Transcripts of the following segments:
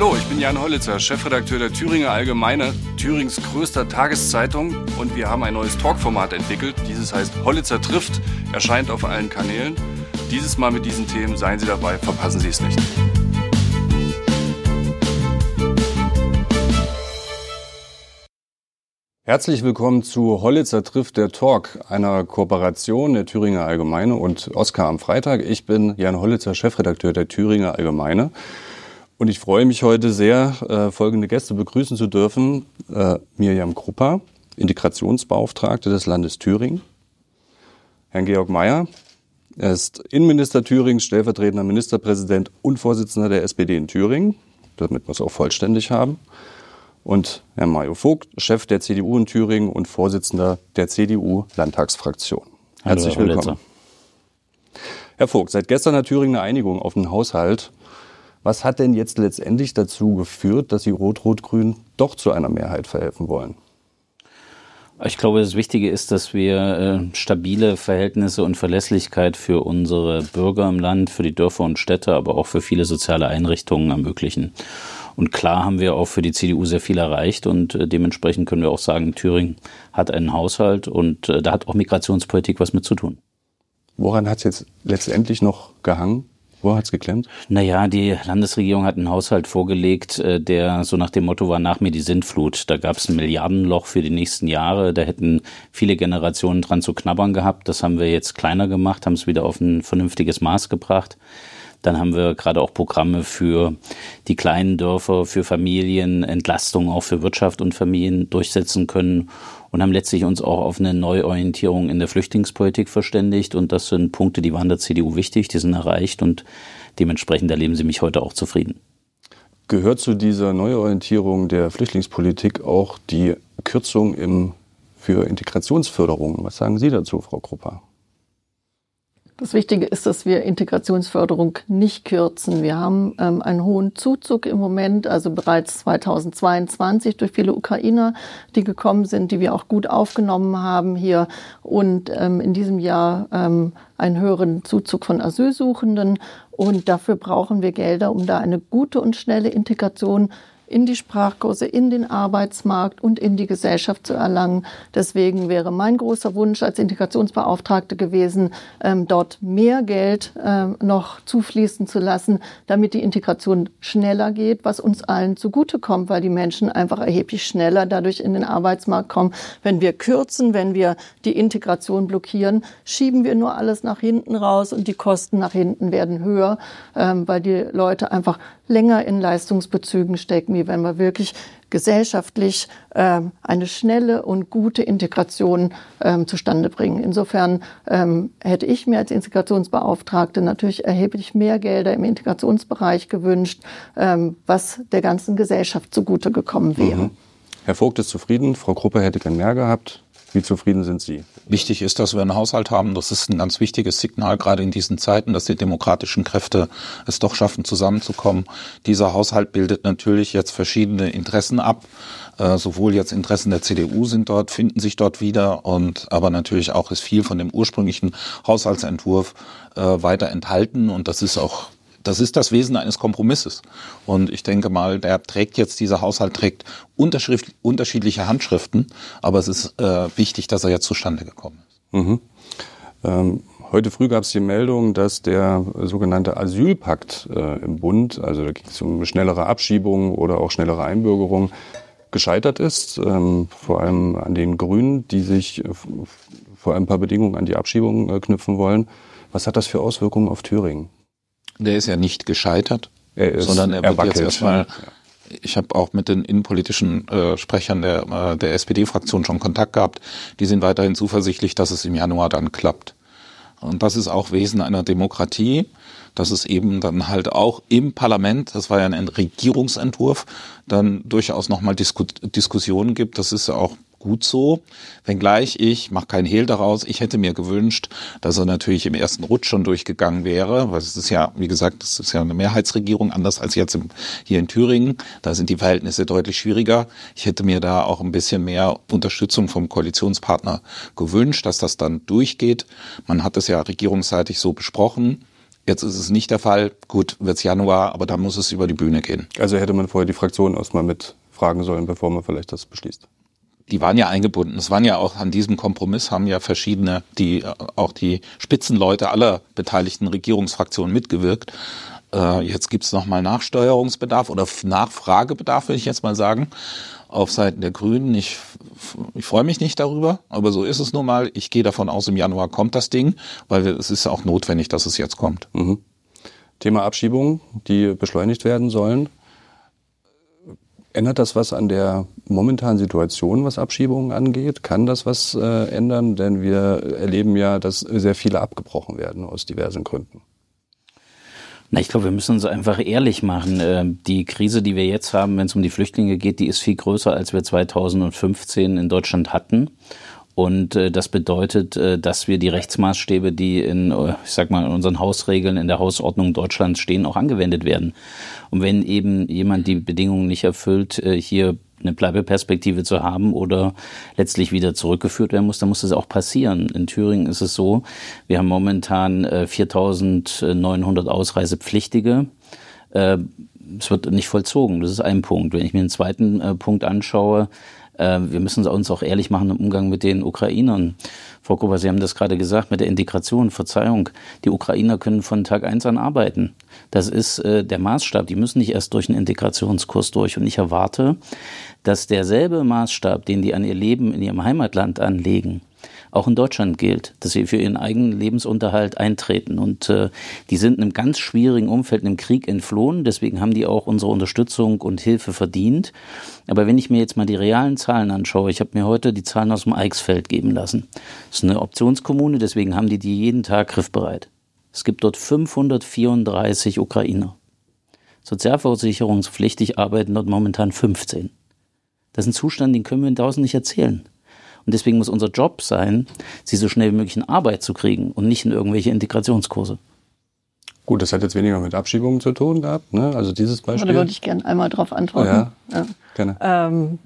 Hallo, ich bin Jan Hollitzer, Chefredakteur der Thüringer Allgemeine, Thürings größter Tageszeitung und wir haben ein neues Talkformat entwickelt. Dieses heißt Hollitzer trifft, erscheint auf allen Kanälen. Dieses Mal mit diesen Themen, seien Sie dabei, verpassen Sie es nicht. Herzlich willkommen zu Hollitzer trifft der Talk, einer Kooperation der Thüringer Allgemeine und Oskar am Freitag. Ich bin Jan Hollitzer, Chefredakteur der Thüringer Allgemeine. Und ich freue mich heute sehr, äh, folgende Gäste begrüßen zu dürfen. Äh, Mirjam Krupper, Integrationsbeauftragte des Landes Thüringen. Herrn Georg Mayer, er ist Innenminister Thürings, stellvertretender Ministerpräsident und Vorsitzender der SPD in Thüringen, damit wir es auch vollständig haben. Und Herr Mario Vogt, Chef der CDU in Thüringen und Vorsitzender der CDU-Landtagsfraktion. Herzlich Hallo, willkommen. Herr Vogt, seit gestern hat Thüringen eine Einigung auf den Haushalt was hat denn jetzt letztendlich dazu geführt, dass Sie Rot-Rot-Grün doch zu einer Mehrheit verhelfen wollen? Ich glaube, das Wichtige ist, dass wir äh, stabile Verhältnisse und Verlässlichkeit für unsere Bürger im Land, für die Dörfer und Städte, aber auch für viele soziale Einrichtungen ermöglichen. Und klar haben wir auch für die CDU sehr viel erreicht und äh, dementsprechend können wir auch sagen, Thüringen hat einen Haushalt und äh, da hat auch Migrationspolitik was mit zu tun. Woran hat es jetzt letztendlich noch gehangen? Wo hat's geklemmt? Naja, die Landesregierung hat einen Haushalt vorgelegt, äh, der so nach dem Motto war, nach mir die Sintflut. Da gab es ein Milliardenloch für die nächsten Jahre. Da hätten viele Generationen dran zu knabbern gehabt. Das haben wir jetzt kleiner gemacht, haben es wieder auf ein vernünftiges Maß gebracht. Dann haben wir gerade auch Programme für die kleinen Dörfer, für Familien, Entlastung auch für Wirtschaft und Familien durchsetzen können und haben letztlich uns auch auf eine Neuorientierung in der Flüchtlingspolitik verständigt. Und das sind Punkte, die waren der CDU wichtig, die sind erreicht und dementsprechend erleben sie mich heute auch zufrieden. Gehört zu dieser Neuorientierung der Flüchtlingspolitik auch die Kürzung im, für Integrationsförderung? Was sagen Sie dazu, Frau Krupper? Das Wichtige ist, dass wir Integrationsförderung nicht kürzen. Wir haben ähm, einen hohen Zuzug im Moment, also bereits 2022 durch viele Ukrainer, die gekommen sind, die wir auch gut aufgenommen haben hier und ähm, in diesem Jahr ähm, einen höheren Zuzug von Asylsuchenden. Und dafür brauchen wir Gelder, um da eine gute und schnelle Integration in die Sprachkurse, in den Arbeitsmarkt und in die Gesellschaft zu erlangen. Deswegen wäre mein großer Wunsch als Integrationsbeauftragte gewesen, ähm, dort mehr Geld ähm, noch zufließen zu lassen, damit die Integration schneller geht, was uns allen zugutekommt, weil die Menschen einfach erheblich schneller dadurch in den Arbeitsmarkt kommen. Wenn wir kürzen, wenn wir die Integration blockieren, schieben wir nur alles nach hinten raus und die Kosten nach hinten werden höher, ähm, weil die Leute einfach länger in Leistungsbezügen stecken, wie wenn wir wirklich gesellschaftlich ähm, eine schnelle und gute Integration ähm, zustande bringen. Insofern ähm, hätte ich mir als Integrationsbeauftragte natürlich erheblich mehr Gelder im Integrationsbereich gewünscht, ähm, was der ganzen Gesellschaft zugute gekommen wäre. Mhm. Herr Vogt ist zufrieden, Frau Gruppe hätte gern mehr gehabt. Wie zufrieden sind Sie? Wichtig ist, dass wir einen Haushalt haben. Das ist ein ganz wichtiges Signal, gerade in diesen Zeiten, dass die demokratischen Kräfte es doch schaffen, zusammenzukommen. Dieser Haushalt bildet natürlich jetzt verschiedene Interessen ab. Äh, sowohl jetzt Interessen der CDU sind dort, finden sich dort wieder und aber natürlich auch ist viel von dem ursprünglichen Haushaltsentwurf äh, weiter enthalten und das ist auch das ist das Wesen eines Kompromisses. Und ich denke mal, der trägt jetzt, dieser Haushalt trägt unterschiedliche Handschriften, aber es ist äh, wichtig, dass er jetzt zustande gekommen ist. Mhm. Ähm, heute früh gab es die Meldung, dass der sogenannte Asylpakt äh, im Bund, also da ging es um schnellere Abschiebung oder auch schnellere Einbürgerung, gescheitert ist, ähm, vor allem an den Grünen, die sich vor ein paar Bedingungen an die Abschiebung äh, knüpfen wollen. Was hat das für Auswirkungen auf Thüringen? Der ist ja nicht gescheitert, er sondern er wird er jetzt erstmal. Ich habe auch mit den innenpolitischen äh, Sprechern der, äh, der SPD-Fraktion schon Kontakt gehabt. Die sind weiterhin zuversichtlich, dass es im Januar dann klappt. Und das ist auch Wesen einer Demokratie, dass es eben dann halt auch im Parlament, das war ja ein Regierungsentwurf, dann durchaus nochmal Disku Diskussionen gibt. Das ist ja auch gut so. Wenngleich ich, mache keinen Hehl daraus, ich hätte mir gewünscht, dass er natürlich im ersten Rutsch schon durchgegangen wäre, weil es ist ja, wie gesagt, das ist ja eine Mehrheitsregierung, anders als jetzt im, hier in Thüringen. Da sind die Verhältnisse deutlich schwieriger. Ich hätte mir da auch ein bisschen mehr Unterstützung vom Koalitionspartner gewünscht, dass das dann durchgeht. Man hat es ja regierungsseitig so besprochen. Jetzt ist es nicht der Fall. Gut, wird's Januar, aber da muss es über die Bühne gehen. Also hätte man vorher die Fraktion erstmal mit fragen sollen, bevor man vielleicht das beschließt. Die waren ja eingebunden. Es waren ja auch an diesem Kompromiss haben ja verschiedene, die auch die Spitzenleute aller beteiligten Regierungsfraktionen mitgewirkt. Äh, jetzt gibt's noch mal Nachsteuerungsbedarf oder Nachfragebedarf, würde ich jetzt mal sagen, auf Seiten der Grünen. Ich, ich freue mich nicht darüber, aber so ist es nun mal. Ich gehe davon aus, im Januar kommt das Ding, weil es ist auch notwendig, dass es jetzt kommt. Mhm. Thema Abschiebungen, die beschleunigt werden sollen. Ändert das was an der momentanen Situation, was Abschiebungen angeht? Kann das was äh, ändern? Denn wir erleben ja, dass sehr viele abgebrochen werden aus diversen Gründen. Na, ich glaube, wir müssen uns einfach ehrlich machen. Ähm, die Krise, die wir jetzt haben, wenn es um die Flüchtlinge geht, die ist viel größer, als wir 2015 in Deutschland hatten. Und äh, das bedeutet, äh, dass wir die Rechtsmaßstäbe, die in, äh, ich sag mal, in unseren Hausregeln, in der Hausordnung Deutschlands stehen, auch angewendet werden. Und wenn eben jemand die Bedingungen nicht erfüllt, hier eine Bleibeperspektive zu haben oder letztlich wieder zurückgeführt werden muss, dann muss das auch passieren. In Thüringen ist es so, wir haben momentan äh, 4.900 Ausreisepflichtige. Äh, es wird nicht vollzogen. Das ist ein Punkt. Wenn ich mir den zweiten äh, Punkt anschaue, äh, wir müssen uns auch ehrlich machen im Umgang mit den Ukrainern. Frau Kober, Sie haben das gerade gesagt mit der Integration, Verzeihung. Die Ukrainer können von Tag eins an arbeiten. Das ist äh, der Maßstab. Die müssen nicht erst durch einen Integrationskurs durch. Und ich erwarte, dass derselbe Maßstab, den die an ihr Leben in ihrem Heimatland anlegen, auch in Deutschland gilt, dass sie für ihren eigenen Lebensunterhalt eintreten. Und äh, die sind in einem ganz schwierigen Umfeld, in einem Krieg entflohen. Deswegen haben die auch unsere Unterstützung und Hilfe verdient. Aber wenn ich mir jetzt mal die realen Zahlen anschaue, ich habe mir heute die Zahlen aus dem Eichsfeld geben lassen. Das ist eine Optionskommune, deswegen haben die die jeden Tag griffbereit. Es gibt dort 534 Ukrainer. Sozialversicherungspflichtig arbeiten dort momentan 15. Das ist ein Zustand, den können wir in Tausend nicht erzählen. Und deswegen muss unser Job sein, sie so schnell wie möglich in Arbeit zu kriegen und nicht in irgendwelche Integrationskurse. Gut, das hat jetzt weniger mit Abschiebungen zu tun gehabt, ne? Also dieses Beispiel. Da würde ich gerne einmal darauf antworten. Ja, ja. gerne. Ähm,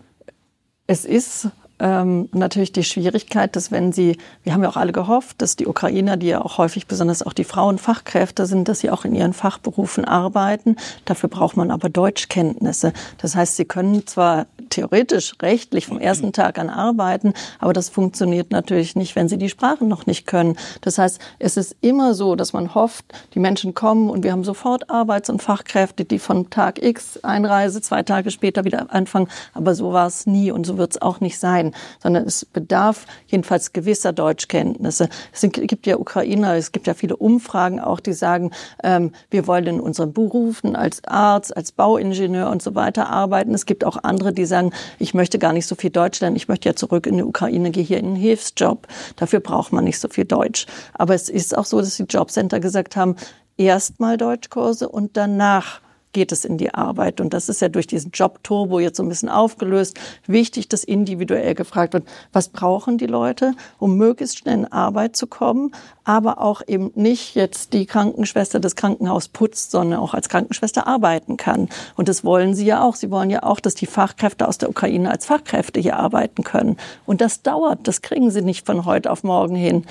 es ist ähm, natürlich die Schwierigkeit, dass wenn sie, wir haben ja auch alle gehofft, dass die Ukrainer, die ja auch häufig besonders auch die Frauenfachkräfte sind, dass sie auch in ihren Fachberufen arbeiten. Dafür braucht man aber Deutschkenntnisse. Das heißt, sie können zwar theoretisch rechtlich vom ersten Tag an arbeiten, aber das funktioniert natürlich nicht, wenn sie die Sprachen noch nicht können. Das heißt, es ist immer so, dass man hofft, die Menschen kommen und wir haben sofort Arbeits- und Fachkräfte, die von Tag X einreise, zwei Tage später wieder anfangen. Aber so war es nie und so wird es auch nicht sein, sondern es bedarf jedenfalls gewisser Deutschkenntnisse. Es gibt ja Ukrainer, es gibt ja viele Umfragen auch, die sagen, ähm, wir wollen in unseren Berufen als Arzt, als Bauingenieur und so weiter arbeiten. Es gibt auch andere, die sagen, ich möchte gar nicht so viel Deutsch lernen, ich möchte ja zurück in die Ukraine, gehe hier in einen Hilfsjob. Dafür braucht man nicht so viel Deutsch. Aber es ist auch so, dass die Jobcenter gesagt haben, erstmal Deutschkurse und danach geht es in die Arbeit. Und das ist ja durch diesen Job-Turbo jetzt so ein bisschen aufgelöst. Wichtig, dass individuell gefragt wird, was brauchen die Leute, um möglichst schnell in Arbeit zu kommen, aber auch eben nicht jetzt die Krankenschwester das Krankenhaus putzt, sondern auch als Krankenschwester arbeiten kann. Und das wollen sie ja auch. Sie wollen ja auch, dass die Fachkräfte aus der Ukraine als Fachkräfte hier arbeiten können. Und das dauert. Das kriegen sie nicht von heute auf morgen hin.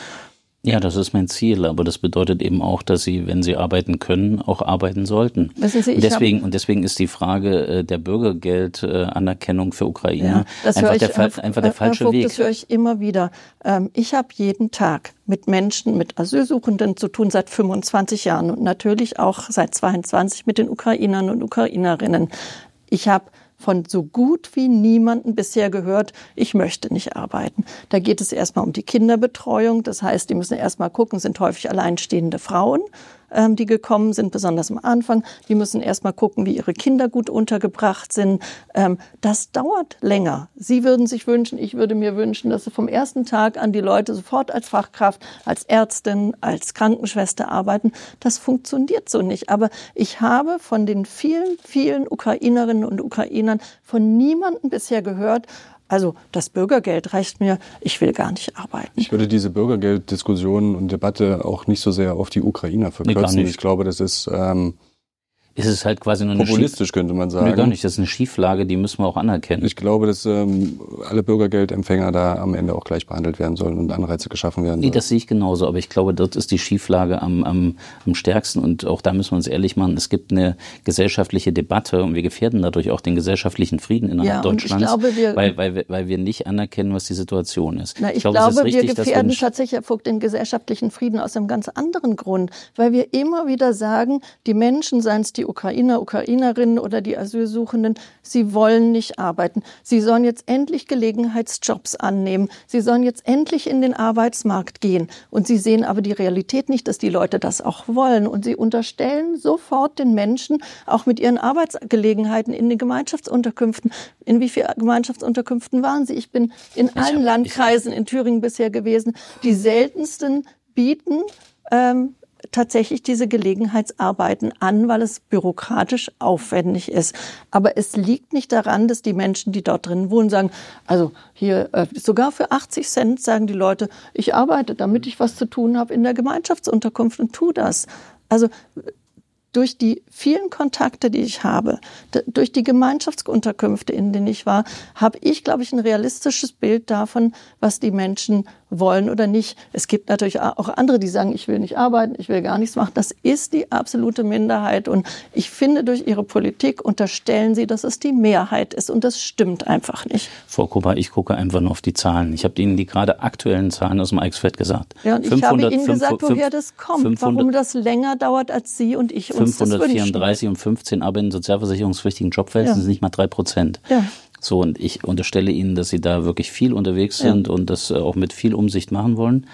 Ja, das ist mein Ziel, aber das bedeutet eben auch, dass sie, wenn sie arbeiten können, auch arbeiten sollten. Wissen Sie, und deswegen und deswegen ist die Frage äh, der Bürgergeldanerkennung äh, für Ukraine ja, einfach, ich, der, einfach der falsche Vogt, Weg. Das höre ich immer wieder. Ähm, ich habe jeden Tag mit Menschen, mit Asylsuchenden zu tun seit 25 Jahren und natürlich auch seit 22 mit den Ukrainern und Ukrainerinnen. Ich habe von so gut wie niemanden bisher gehört, ich möchte nicht arbeiten. Da geht es erstmal um die Kinderbetreuung. Das heißt, die müssen erstmal gucken, sind häufig alleinstehende Frauen ähm, die gekommen sind, besonders am Anfang. Die müssen erstmal gucken, wie ihre Kinder gut untergebracht sind. Ähm, das dauert länger. Sie würden sich wünschen, ich würde mir wünschen, dass sie vom ersten Tag an die Leute sofort als Fachkraft, als Ärztin, als Krankenschwester arbeiten. Das funktioniert so nicht. Aber ich habe von den vielen, vielen Ukrainerinnen und Ukrainern von niemandem bisher gehört, also das Bürgergeld reicht mir, ich will gar nicht arbeiten. Ich würde diese Bürgergelddiskussion und Debatte auch nicht so sehr auf die Ukrainer verkürzen. Nee, ich glaube, das ist ähm, ist es halt quasi nur eine Populistisch Schief könnte man sagen. Nee, gar nicht. Das ist eine Schieflage, die müssen wir auch anerkennen. Ich glaube, dass ähm, alle Bürgergeldempfänger da am Ende auch gleich behandelt werden sollen und Anreize geschaffen werden. Nee, das sehe ich genauso. Aber ich glaube, dort ist die Schieflage am, am, am stärksten. Und auch da müssen wir uns ehrlich machen. Es gibt eine gesellschaftliche Debatte und wir gefährden dadurch auch den gesellschaftlichen Frieden innerhalb ja, Deutschlands, glaube, wir, weil, weil, wir, weil wir nicht anerkennen, was die Situation ist. Na, ich, ich glaube, glaube richtig, wir gefährden tatsächlich, Herr Vogt, den gesellschaftlichen Frieden aus einem ganz anderen Grund. Weil wir immer wieder sagen, die Menschen, seien es die Ukrainer, Ukrainerinnen oder die Asylsuchenden, sie wollen nicht arbeiten. Sie sollen jetzt endlich Gelegenheitsjobs annehmen. Sie sollen jetzt endlich in den Arbeitsmarkt gehen. Und sie sehen aber die Realität nicht, dass die Leute das auch wollen. Und sie unterstellen sofort den Menschen, auch mit ihren Arbeitsgelegenheiten in den Gemeinschaftsunterkünften. In wie vielen Gemeinschaftsunterkünften waren Sie? Ich bin in ich allen Landkreisen in Thüringen bisher gewesen. Die seltensten bieten ähm, tatsächlich diese Gelegenheitsarbeiten an, weil es bürokratisch aufwendig ist. Aber es liegt nicht daran, dass die Menschen, die dort drin wohnen, sagen, also hier äh, sogar für 80 Cent sagen die Leute, ich arbeite, damit ich was zu tun habe in der Gemeinschaftsunterkunft und tu das. Also durch die vielen Kontakte, die ich habe, durch die Gemeinschaftsunterkünfte, in denen ich war, habe ich, glaube ich, ein realistisches Bild davon, was die Menschen wollen oder nicht. Es gibt natürlich auch andere, die sagen, ich will nicht arbeiten, ich will gar nichts machen. Das ist die absolute Minderheit. Und ich finde, durch ihre Politik unterstellen sie, dass es die Mehrheit ist. Und das stimmt einfach nicht. Frau Kupper, ich gucke einfach nur auf die Zahlen. Ich habe Ihnen die gerade aktuellen Zahlen aus dem Eichsfeld gesagt. Ja, und 500, ich habe Ihnen gesagt, woher das kommt, 500, warum das länger dauert als Sie und ich uns 534 und 15 aber in sozialversicherungspflichtigen Jobfällen ja. sind nicht mal drei Prozent. Ja. So, und ich unterstelle Ihnen, dass Sie da wirklich viel unterwegs sind ja. und das äh, auch mit viel Umsicht machen wollen.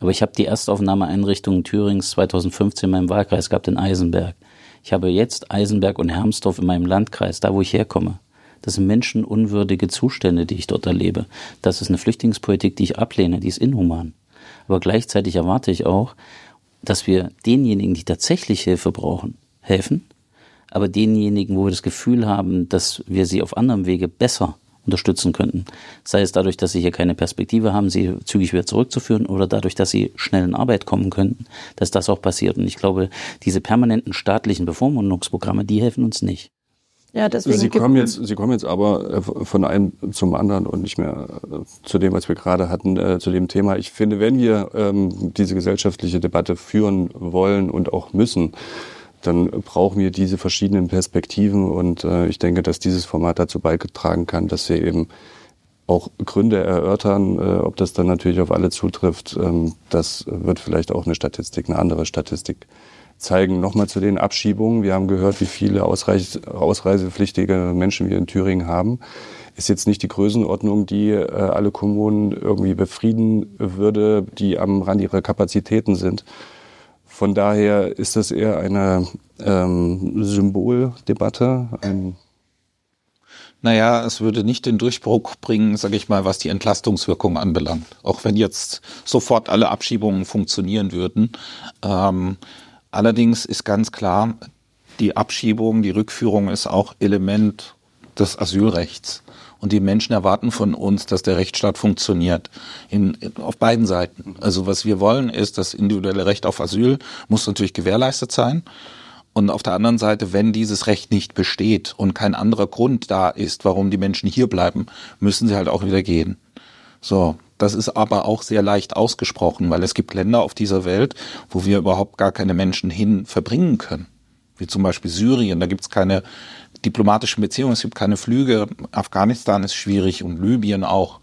Aber ich habe die Erstaufnahmeeinrichtung Thürings 2015 in meinem Wahlkreis gehabt in Eisenberg. Ich habe jetzt Eisenberg und Hermsdorf in meinem Landkreis, da wo ich herkomme. Das sind menschenunwürdige Zustände, die ich dort erlebe. Das ist eine Flüchtlingspolitik, die ich ablehne, die ist inhuman. Aber gleichzeitig erwarte ich auch, dass wir denjenigen, die tatsächlich Hilfe brauchen, helfen aber denjenigen, wo wir das Gefühl haben, dass wir sie auf anderem Wege besser unterstützen könnten. Sei es dadurch, dass sie hier keine Perspektive haben, sie zügig wieder zurückzuführen oder dadurch, dass sie schnell in Arbeit kommen könnten, dass das auch passiert. Und ich glaube, diese permanenten staatlichen Bevormundungsprogramme, die helfen uns nicht. Ja, deswegen Sie kommen jetzt, Sie kommen jetzt aber äh, von einem zum anderen und nicht mehr äh, zu dem, was wir gerade hatten, äh, zu dem Thema. Ich finde, wenn wir ähm, diese gesellschaftliche Debatte führen wollen und auch müssen, dann brauchen wir diese verschiedenen Perspektiven und äh, ich denke, dass dieses Format dazu beigetragen kann, dass wir eben auch Gründe erörtern, äh, ob das dann natürlich auf alle zutrifft. Ähm, das wird vielleicht auch eine Statistik, eine andere Statistik zeigen. Nochmal zu den Abschiebungen. Wir haben gehört, wie viele ausreich, ausreisepflichtige Menschen wir in Thüringen haben. Ist jetzt nicht die Größenordnung, die äh, alle Kommunen irgendwie befrieden würde, die am Rand ihrer Kapazitäten sind. Von daher ist das eher eine ähm, Symboldebatte. Ein naja, es würde nicht den Durchbruch bringen, sage ich mal, was die Entlastungswirkung anbelangt. Auch wenn jetzt sofort alle Abschiebungen funktionieren würden. Ähm, allerdings ist ganz klar, die Abschiebung, die Rückführung ist auch Element des Asylrechts. Und die Menschen erwarten von uns, dass der Rechtsstaat funktioniert. In, in, auf beiden Seiten. Also was wir wollen, ist, das individuelle Recht auf Asyl muss natürlich gewährleistet sein. Und auf der anderen Seite, wenn dieses Recht nicht besteht und kein anderer Grund da ist, warum die Menschen hier bleiben, müssen sie halt auch wieder gehen. So, das ist aber auch sehr leicht ausgesprochen, weil es gibt Länder auf dieser Welt, wo wir überhaupt gar keine Menschen hin verbringen können. Wie zum Beispiel Syrien, da gibt's keine diplomatischen Beziehungen, es gibt keine Flüge. Afghanistan ist schwierig und Libyen auch.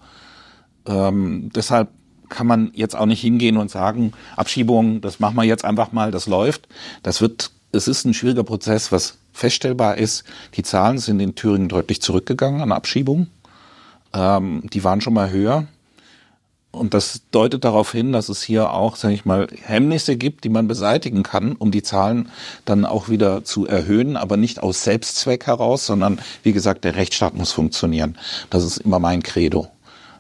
Ähm, deshalb kann man jetzt auch nicht hingehen und sagen, Abschiebung, das machen wir jetzt einfach mal, das läuft. Das wird, es ist ein schwieriger Prozess, was feststellbar ist. Die Zahlen sind in Thüringen deutlich zurückgegangen an Abschiebungen. Ähm, die waren schon mal höher. Und das deutet darauf hin, dass es hier auch, sage ich mal, Hemmnisse gibt, die man beseitigen kann, um die Zahlen dann auch wieder zu erhöhen, aber nicht aus Selbstzweck heraus, sondern wie gesagt, der Rechtsstaat muss funktionieren. Das ist immer mein Credo.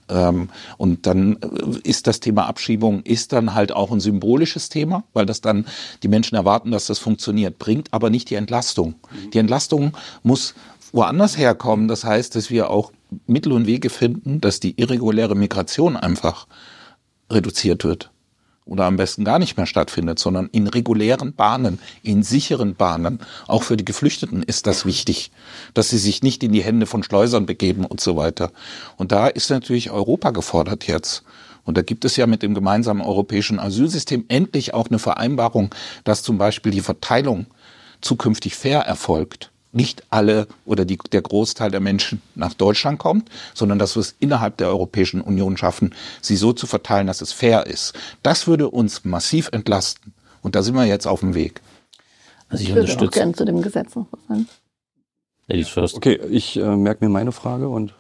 Ähm, und dann äh, ist das Thema Abschiebung ist dann halt auch ein symbolisches Thema, weil das dann die Menschen erwarten, dass das funktioniert, bringt aber nicht die Entlastung. Die Entlastung muss woanders herkommen. Das heißt, dass wir auch Mittel und Wege finden, dass die irreguläre Migration einfach reduziert wird. oder am besten gar nicht mehr stattfindet, sondern in regulären Bahnen, in sicheren Bahnen. Auch für die Geflüchteten ist das wichtig, dass sie sich nicht in die Hände von Schleusern begeben und so weiter. Und da ist natürlich Europa gefordert jetzt. Und da gibt es ja mit dem gemeinsamen europäischen Asylsystem endlich auch eine Vereinbarung, dass zum Beispiel die Verteilung zukünftig fair erfolgt nicht alle oder die, der Großteil der Menschen nach Deutschland kommt, sondern dass wir es innerhalb der Europäischen Union schaffen, sie so zu verteilen, dass es fair ist. Das würde uns massiv entlasten. Und da sind wir jetzt auf dem Weg. Also ich, ich würde auch gerne zu dem Gesetz noch was sagen. Ladies first. Okay, ich äh, merke mir meine Frage und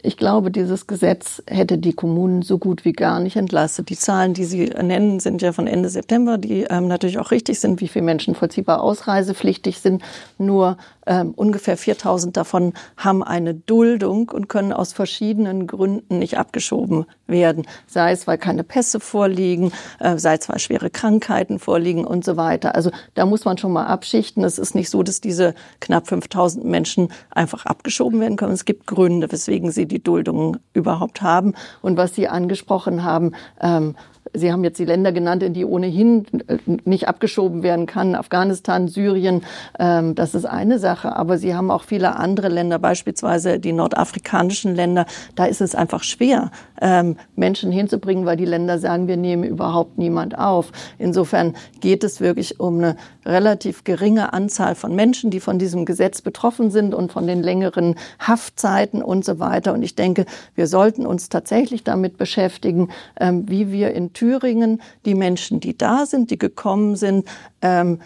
ich glaube, dieses Gesetz hätte die Kommunen so gut wie gar nicht entlastet. Die Zahlen, die Sie nennen, sind ja von Ende September, die ähm, natürlich auch richtig sind, wie viele Menschen vollziehbar ausreisepflichtig sind. Nur ähm, ungefähr 4000 davon haben eine Duldung und können aus verschiedenen Gründen nicht abgeschoben werden. Sei es, weil keine Pässe vorliegen, äh, sei es, weil schwere Krankheiten vorliegen und so weiter. Also da muss man schon mal abschichten. Es ist nicht so, dass diese knapp 5000 Menschen einfach abgeschoben werden können. Es gibt Gründe, weswegen sie die Duldung überhaupt haben. Und was Sie angesprochen haben, ähm, Sie haben jetzt die Länder genannt, in die ohnehin äh, nicht abgeschoben werden kann. Afghanistan, Syrien, ähm, das ist eine Sache. Aber Sie haben auch viele andere Länder, beispielsweise die nordafrikanischen Länder. Da ist es einfach schwer, ähm, Menschen hinzubringen, weil die Länder sagen, wir nehmen überhaupt niemand auf. Insofern geht es wirklich um eine relativ geringe Anzahl von Menschen, die von diesem Gesetz betroffen sind und von den längeren Haftzeiten und so weiter. Und ich denke, wir sollten uns tatsächlich damit beschäftigen, ähm, wie wir in Thüringen die Menschen, die da sind, die gekommen sind, ähm,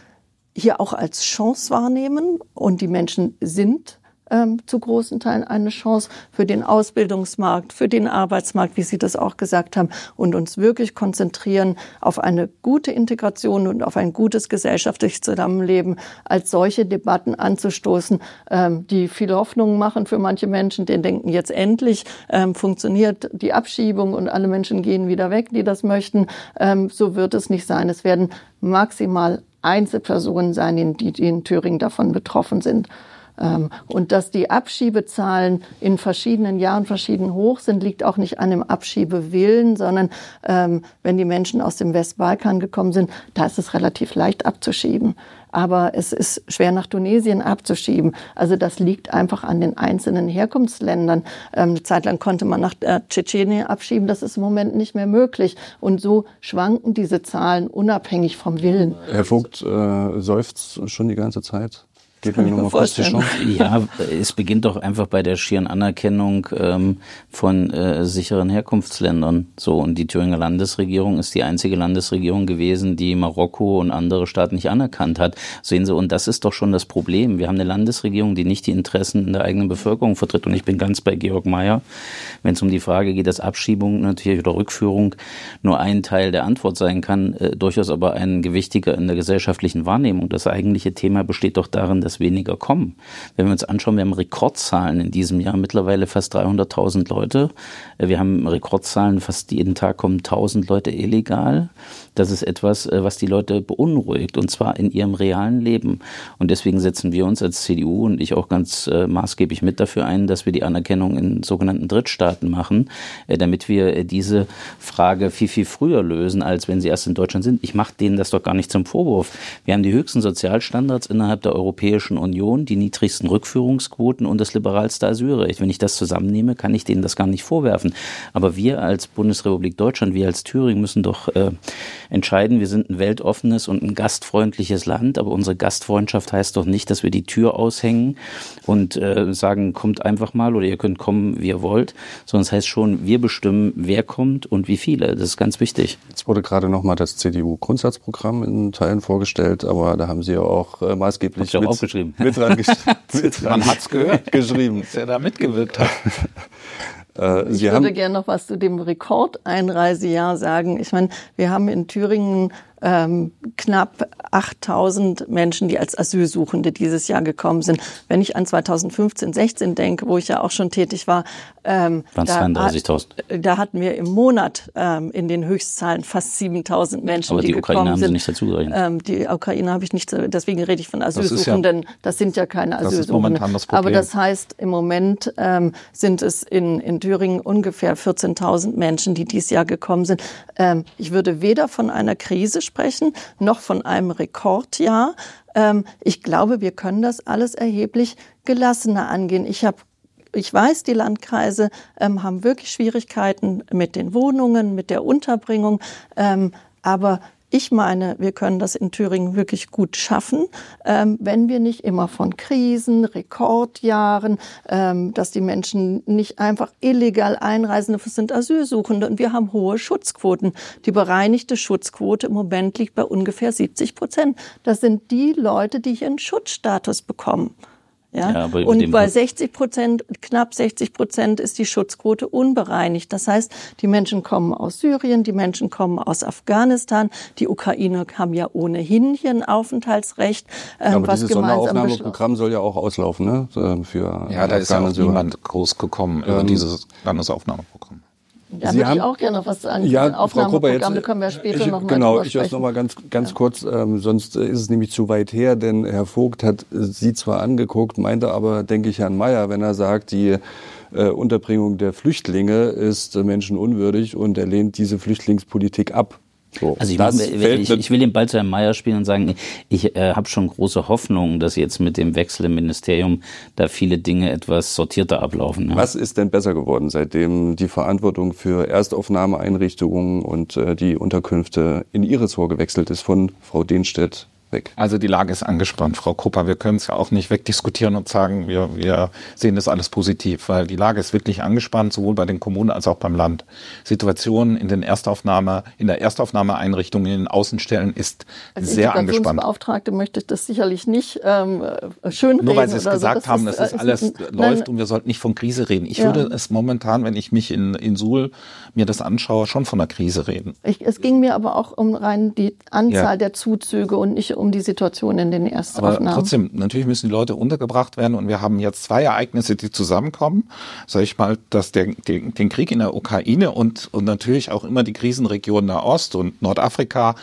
hier auch als Chance wahrnehmen. Und die Menschen sind ähm, zu großen Teilen eine Chance für den Ausbildungsmarkt, für den Arbeitsmarkt, wie Sie das auch gesagt haben, und uns wirklich konzentrieren auf eine gute Integration und auf ein gutes gesellschaftliches Zusammenleben, als solche Debatten anzustoßen, ähm, die viele Hoffnungen machen für manche Menschen, die denken, jetzt endlich ähm, funktioniert die Abschiebung und alle Menschen gehen wieder weg, die das möchten. Ähm, so wird es nicht sein. Es werden maximal Einzelpersonen sein, die in Thüringen davon betroffen sind. Ähm, und dass die Abschiebezahlen in verschiedenen Jahren verschieden hoch sind, liegt auch nicht an dem Abschiebewillen, sondern ähm, wenn die Menschen aus dem Westbalkan gekommen sind, da ist es relativ leicht abzuschieben. Aber es ist schwer nach Tunesien abzuschieben. Also das liegt einfach an den einzelnen Herkunftsländern. Ähm, eine Zeit lang konnte man nach äh, Tschetschenien abschieben. Das ist im Moment nicht mehr möglich. Und so schwanken diese Zahlen unabhängig vom Willen. Herr Vogt äh, seufzt schon die ganze Zeit. Geht mir nochmal kurz die Chance. Ja, es beginnt doch einfach bei der schieren Anerkennung ähm, von äh, sicheren Herkunftsländern. So und die Thüringer Landesregierung ist die einzige Landesregierung gewesen, die Marokko und andere Staaten nicht anerkannt hat. Sehen Sie, und das ist doch schon das Problem. Wir haben eine Landesregierung, die nicht die Interessen der eigenen Bevölkerung vertritt. Und ich bin ganz bei Georg Mayer, wenn es um die Frage geht, dass Abschiebung natürlich oder Rückführung nur ein Teil der Antwort sein kann, äh, durchaus aber ein gewichtiger in der gesellschaftlichen Wahrnehmung. Das eigentliche Thema besteht doch darin, dass dass weniger kommen. Wenn wir uns anschauen, wir haben Rekordzahlen in diesem Jahr, mittlerweile fast 300.000 Leute. Wir haben Rekordzahlen, fast jeden Tag kommen 1000 Leute illegal. Das ist etwas, äh, was die Leute beunruhigt und zwar in ihrem realen Leben. Und deswegen setzen wir uns als CDU und ich auch ganz äh, maßgeblich mit dafür ein, dass wir die Anerkennung in sogenannten Drittstaaten machen, äh, damit wir diese Frage viel, viel früher lösen, als wenn sie erst in Deutschland sind. Ich mache denen das doch gar nicht zum Vorwurf. Wir haben die höchsten Sozialstandards innerhalb der Europäischen Union, die niedrigsten Rückführungsquoten und das liberalste Asylrecht. Wenn ich das zusammennehme, kann ich denen das gar nicht vorwerfen. Aber wir als Bundesrepublik Deutschland, wir als Thüringen müssen doch äh, entscheiden, wir sind ein weltoffenes und ein gastfreundliches Land, aber unsere Gastfreundschaft heißt doch nicht, dass wir die Tür aushängen und äh, sagen, kommt einfach mal oder ihr könnt kommen, wie ihr wollt, sondern es heißt schon, wir bestimmen, wer kommt und wie viele. Das ist ganz wichtig. Jetzt wurde gerade nochmal das CDU-Grundsatzprogramm in Teilen vorgestellt, aber da haben Sie ja auch äh, maßgeblich auch mit, aufgeschrieben. mit dran, mit dran Man hat's gehört. geschrieben, dass er da mitgewirkt hat. Äh, ich würde gerne noch was zu dem Rekordeinreisejahr sagen. Ich meine, wir haben in Thüringen ähm, knapp 8000 Menschen, die als Asylsuchende dieses Jahr gekommen sind. Wenn ich an 2015, 16 denke, wo ich ja auch schon tätig war, ähm, da, da, hatten wir im Monat ähm, in den Höchstzahlen fast 7000 Menschen, Aber die, die Ukraine haben sind. Sie nicht dazu gerechnet. Ähm, die Ukraine habe ich nicht, deswegen rede ich von Asylsuchenden. Das, ja, das sind ja keine Asylsuchenden. Das Aber das heißt, im Moment ähm, sind es in, in Thüringen ungefähr 14.000 Menschen, die dieses Jahr gekommen sind. Ähm, ich würde weder von einer Krise sprechen, noch von einem Rekordjahr. Ähm, ich glaube, wir können das alles erheblich gelassener angehen. Ich habe ich weiß, die Landkreise ähm, haben wirklich Schwierigkeiten mit den Wohnungen, mit der Unterbringung. Ähm, aber ich meine, wir können das in Thüringen wirklich gut schaffen, ähm, wenn wir nicht immer von Krisen, Rekordjahren, ähm, dass die Menschen nicht einfach illegal einreisen, das sind Asylsuchende und wir haben hohe Schutzquoten. Die bereinigte Schutzquote im Moment liegt bei ungefähr 70 Prozent. Das sind die Leute, die hier einen Schutzstatus bekommen. Ja? ja und bei 60 Prozent, knapp 60 Prozent ist die Schutzquote unbereinigt. Das heißt, die Menschen kommen aus Syrien, die Menschen kommen aus Afghanistan, die Ukrainer haben ja ohnehin hier ein Aufenthaltsrecht. Ähm, ja, aber was dieses Sonderaufnahmeprogramm soll ja auch auslaufen, ne? Für ja, da ist ja auch niemand groß gekommen über ähm, dieses Landesaufnahmeprogramm. Da Sie würde haben, ich auch gerne noch was sagen. Ja, Aufnahmeprogramm, Frau da können wir später ich, noch mal Genau, ich weiß noch mal ganz, ganz ja. kurz, ähm, sonst ist es nämlich zu weit her, denn Herr Vogt hat Sie zwar angeguckt, meinte aber, denke ich, Herrn Mayer, wenn er sagt, die äh, Unterbringung der Flüchtlinge ist äh, menschenunwürdig und er lehnt diese Flüchtlingspolitik ab. So, also ich, ich, ich, will den Ball zu Herrn Mayer spielen und sagen, ich äh, habe schon große Hoffnung, dass jetzt mit dem Wechsel im Ministerium da viele Dinge etwas sortierter ablaufen. Ja. Was ist denn besser geworden, seitdem die Verantwortung für Erstaufnahmeeinrichtungen und äh, die Unterkünfte in Ihr Ressort gewechselt ist von Frau Denstedt weg. Also die Lage ist angespannt, Frau Kupper. Wir können es ja auch nicht wegdiskutieren und sagen, wir, wir sehen das alles positiv, weil die Lage ist wirklich angespannt, sowohl bei den Kommunen als auch beim Land. Situation in den Erstaufnahme, in der Erstaufnahmeeinrichtung, in den Außenstellen ist Als sehr angespannt. Als Beauftragte möchte ich das sicherlich nicht ähm, schönreden. Nur weil Sie es gesagt so. haben, dass es alles ist, läuft nein, und wir sollten nicht von Krise reden. Ich ja. würde es momentan, wenn ich mich in, in Suhl mir das anschaue, schon von einer Krise reden. Ich, es ging mir aber auch um rein die Anzahl ja. der Zuzüge und nicht um die Situation in den Erstaufnahmen. Aber trotzdem, natürlich müssen die Leute untergebracht werden und wir haben jetzt zwei Ereignisse, die zusammenkommen. Sag ich mal, dass der, den, den Krieg in der Ukraine und, und natürlich auch immer die Krisenregion Nahost und Nordafrika,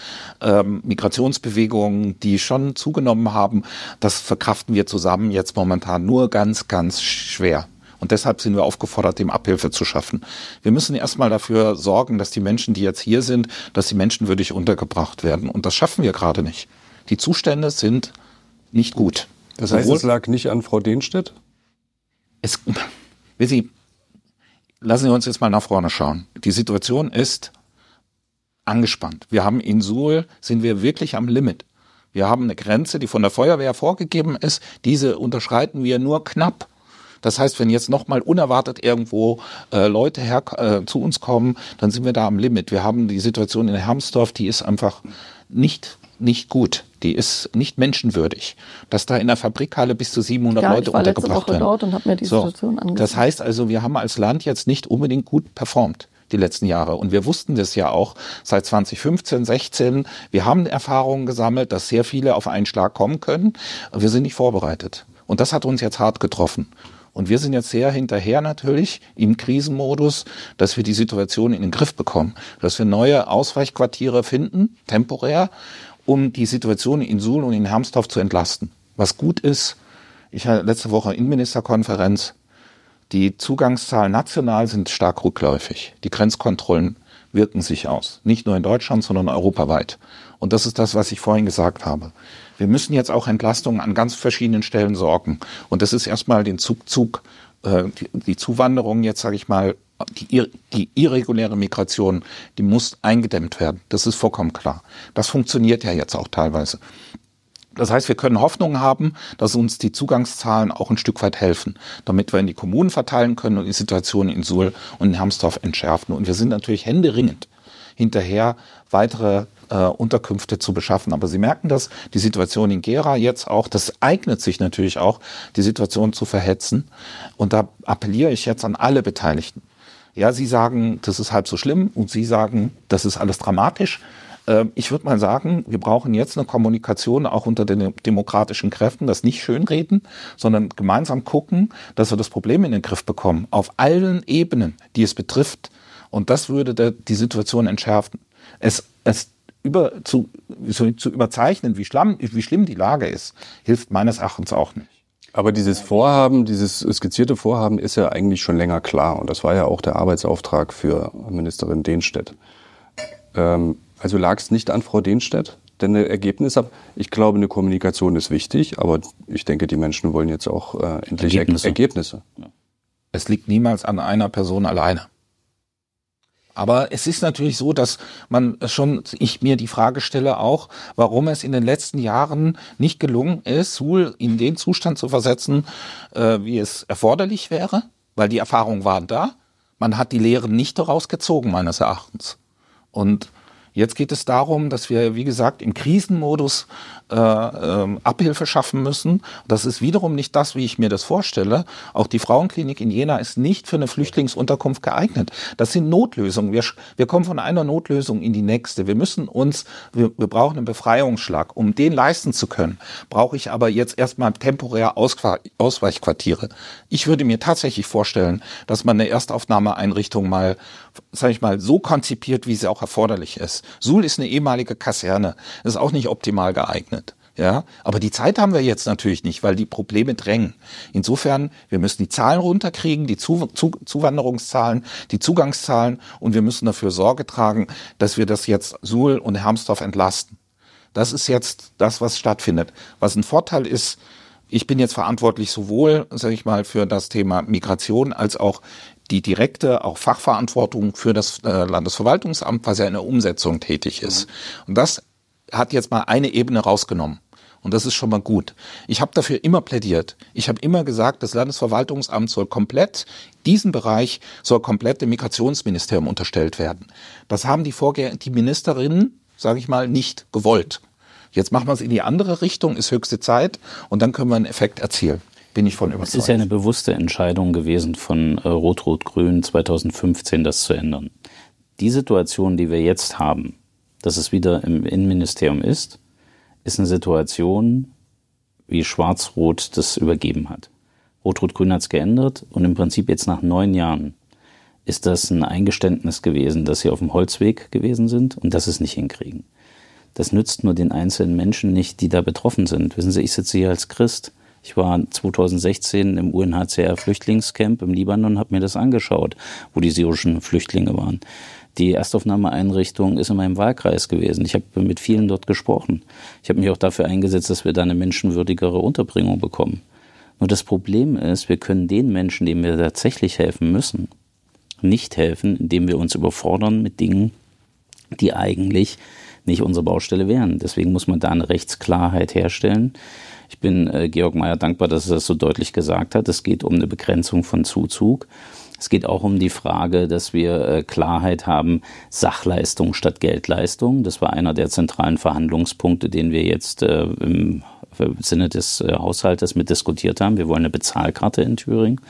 ähm, Migrationsbewegungen, die schon zugenommen haben, das verkraften wir zusammen jetzt momentan nur ganz, ganz schwer. Und deshalb sind wir aufgefordert, dem Abhilfe zu schaffen. Wir müssen erstmal dafür sorgen, dass die Menschen, die jetzt hier sind, dass die menschenwürdig untergebracht werden. Und das schaffen wir gerade nicht. Die Zustände sind nicht gut. Das heißt, Sowohl, es lag nicht an Frau Denstedt? Es, will Sie, lassen Sie uns jetzt mal nach vorne schauen. Die Situation ist angespannt. Wir haben in Suhl, sind wir wirklich am Limit. Wir haben eine Grenze, die von der Feuerwehr vorgegeben ist. Diese unterschreiten wir nur knapp. Das heißt, wenn jetzt nochmal unerwartet irgendwo äh, Leute her, äh, zu uns kommen, dann sind wir da am Limit. Wir haben die Situation in Hermsdorf, die ist einfach nicht nicht gut. Die ist nicht menschenwürdig. Dass da in der Fabrikhalle bis zu 700 ja, Leute ich war untergebracht letzte Woche werden. dort und habe mir die so, Situation angesehen. Das heißt also, wir haben als Land jetzt nicht unbedingt gut performt die letzten Jahre. Und wir wussten das ja auch seit 2015, 16. Wir haben Erfahrungen gesammelt, dass sehr viele auf einen Schlag kommen können. Wir sind nicht vorbereitet. Und das hat uns jetzt hart getroffen. Und wir sind jetzt sehr hinterher natürlich im Krisenmodus, dass wir die Situation in den Griff bekommen, dass wir neue Ausweichquartiere finden, temporär, um die Situation in Suhl und in Hermsdorf zu entlasten. Was gut ist, ich hatte letzte Woche Innenministerkonferenz, die Zugangszahlen national sind stark rückläufig. Die Grenzkontrollen wirken sich aus. Nicht nur in Deutschland, sondern europaweit. Und das ist das, was ich vorhin gesagt habe. Wir müssen jetzt auch Entlastungen an ganz verschiedenen Stellen sorgen. Und das ist erstmal den Zugzug, äh, die, die Zuwanderung jetzt, sage ich mal, die, die irreguläre Migration, die muss eingedämmt werden. Das ist vollkommen klar. Das funktioniert ja jetzt auch teilweise. Das heißt, wir können Hoffnung haben, dass uns die Zugangszahlen auch ein Stück weit helfen, damit wir in die Kommunen verteilen können und die Situation in Suhl und in Hermsdorf entschärfen. Und wir sind natürlich händeringend hinterher, weitere äh, Unterkünfte zu beschaffen. Aber Sie merken das, die Situation in Gera jetzt auch, das eignet sich natürlich auch, die Situation zu verhetzen. Und da appelliere ich jetzt an alle Beteiligten. Ja, Sie sagen, das ist halb so schlimm und Sie sagen, das ist alles dramatisch. Ähm, ich würde mal sagen, wir brauchen jetzt eine Kommunikation auch unter den demokratischen Kräften, das nicht schönreden, sondern gemeinsam gucken, dass wir das Problem in den Griff bekommen, auf allen Ebenen, die es betrifft. Und das würde die Situation entschärfen. Es, es über, zu, zu überzeichnen, wie, schlamm, wie schlimm die Lage ist, hilft meines Erachtens auch nicht. Aber dieses Vorhaben, dieses skizzierte Vorhaben ist ja eigentlich schon länger klar. Und das war ja auch der Arbeitsauftrag für Ministerin Dehnstedt. Ähm, also lag es nicht an Frau Dehnstedt? Denn ein Ergebnis ab. Ich glaube, eine Kommunikation ist wichtig, aber ich denke, die Menschen wollen jetzt auch äh, endlich Ergebnisse. Ergebnisse. Es liegt niemals an einer Person alleine. Aber es ist natürlich so, dass man schon, ich mir die Frage stelle auch, warum es in den letzten Jahren nicht gelungen ist, Suhl in den Zustand zu versetzen, äh, wie es erforderlich wäre, weil die Erfahrungen waren da. Man hat die Lehren nicht daraus gezogen, meines Erachtens. Und Jetzt geht es darum, dass wir, wie gesagt, im Krisenmodus äh, äh, Abhilfe schaffen müssen. Das ist wiederum nicht das, wie ich mir das vorstelle. Auch die Frauenklinik in Jena ist nicht für eine Flüchtlingsunterkunft geeignet. Das sind Notlösungen. Wir, wir kommen von einer Notlösung in die nächste. Wir müssen uns, wir, wir brauchen einen Befreiungsschlag. Um den leisten zu können, brauche ich aber jetzt erstmal temporär Ausweichquartiere. Ich würde mir tatsächlich vorstellen, dass man eine Erstaufnahmeeinrichtung mal, sage ich mal, so konzipiert, wie sie auch erforderlich ist. Suhl ist eine ehemalige Kaserne. Ist auch nicht optimal geeignet. Ja, aber die Zeit haben wir jetzt natürlich nicht, weil die Probleme drängen. Insofern, wir müssen die Zahlen runterkriegen, die Zu Zu Zuwanderungszahlen, die Zugangszahlen und wir müssen dafür Sorge tragen, dass wir das jetzt Suhl und Hermsdorf entlasten. Das ist jetzt das, was stattfindet. Was ein Vorteil ist, ich bin jetzt verantwortlich sowohl, sage ich mal, für das Thema Migration als auch die direkte auch Fachverantwortung für das äh, Landesverwaltungsamt, was ja in der Umsetzung tätig ist. Und das hat jetzt mal eine Ebene rausgenommen. Und das ist schon mal gut. Ich habe dafür immer plädiert. Ich habe immer gesagt, das Landesverwaltungsamt soll komplett, diesen Bereich soll komplett dem Migrationsministerium unterstellt werden. Das haben die Vorgänger, die Ministerinnen, sage ich mal, nicht gewollt. Jetzt machen wir es in die andere Richtung, ist höchste Zeit und dann können wir einen Effekt erzielen bin ich von überzeugt. Es ist ja eine bewusste Entscheidung gewesen von äh, Rot-Rot-Grün 2015, das zu ändern. Die Situation, die wir jetzt haben, dass es wieder im Innenministerium ist, ist eine Situation, wie Schwarz-Rot das übergeben hat. Rot-Rot-Grün hat es geändert und im Prinzip jetzt nach neun Jahren ist das ein Eingeständnis gewesen, dass sie auf dem Holzweg gewesen sind und dass sie es nicht hinkriegen. Das nützt nur den einzelnen Menschen nicht, die da betroffen sind. Wissen Sie, ich sitze hier als Christ ich war 2016 im UNHCR-Flüchtlingscamp im Libanon und habe mir das angeschaut, wo die syrischen Flüchtlinge waren. Die Erstaufnahmeeinrichtung ist in meinem Wahlkreis gewesen. Ich habe mit vielen dort gesprochen. Ich habe mich auch dafür eingesetzt, dass wir da eine menschenwürdigere Unterbringung bekommen. Nur das Problem ist, wir können den Menschen, denen wir tatsächlich helfen müssen, nicht helfen, indem wir uns überfordern mit Dingen, die eigentlich nicht unsere Baustelle wären. Deswegen muss man da eine Rechtsklarheit herstellen. Ich bin äh, Georg Mayer dankbar, dass er das so deutlich gesagt hat. Es geht um eine Begrenzung von Zuzug. Es geht auch um die Frage, dass wir äh, Klarheit haben, Sachleistung statt Geldleistung. Das war einer der zentralen Verhandlungspunkte, den wir jetzt äh, im Sinne des äh, Haushaltes mit diskutiert haben. Wir wollen eine Bezahlkarte in Thüringen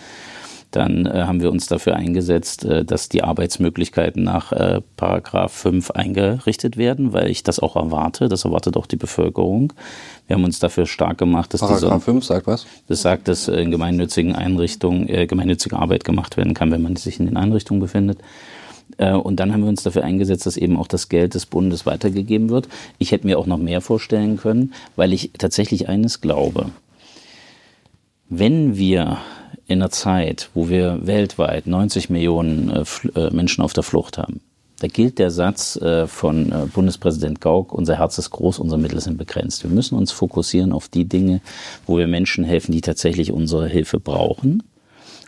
dann äh, haben wir uns dafür eingesetzt, äh, dass die Arbeitsmöglichkeiten nach äh, Paragraph 5 eingerichtet werden, weil ich das auch erwarte. Das erwartet auch die Bevölkerung. Wir haben uns dafür stark gemacht, dass Paragraph diese, 5 sagt was? Das sagt, dass in gemeinnützigen Einrichtungen äh, gemeinnützige Arbeit gemacht werden kann, wenn man sich in den Einrichtungen befindet. Äh, und dann haben wir uns dafür eingesetzt, dass eben auch das Geld des Bundes weitergegeben wird. Ich hätte mir auch noch mehr vorstellen können, weil ich tatsächlich eines glaube. Wenn wir in einer Zeit, wo wir weltweit 90 Millionen äh, äh, Menschen auf der Flucht haben, da gilt der Satz äh, von Bundespräsident Gauck, unser Herz ist groß, unsere Mittel sind begrenzt. Wir müssen uns fokussieren auf die Dinge, wo wir Menschen helfen, die tatsächlich unsere Hilfe brauchen.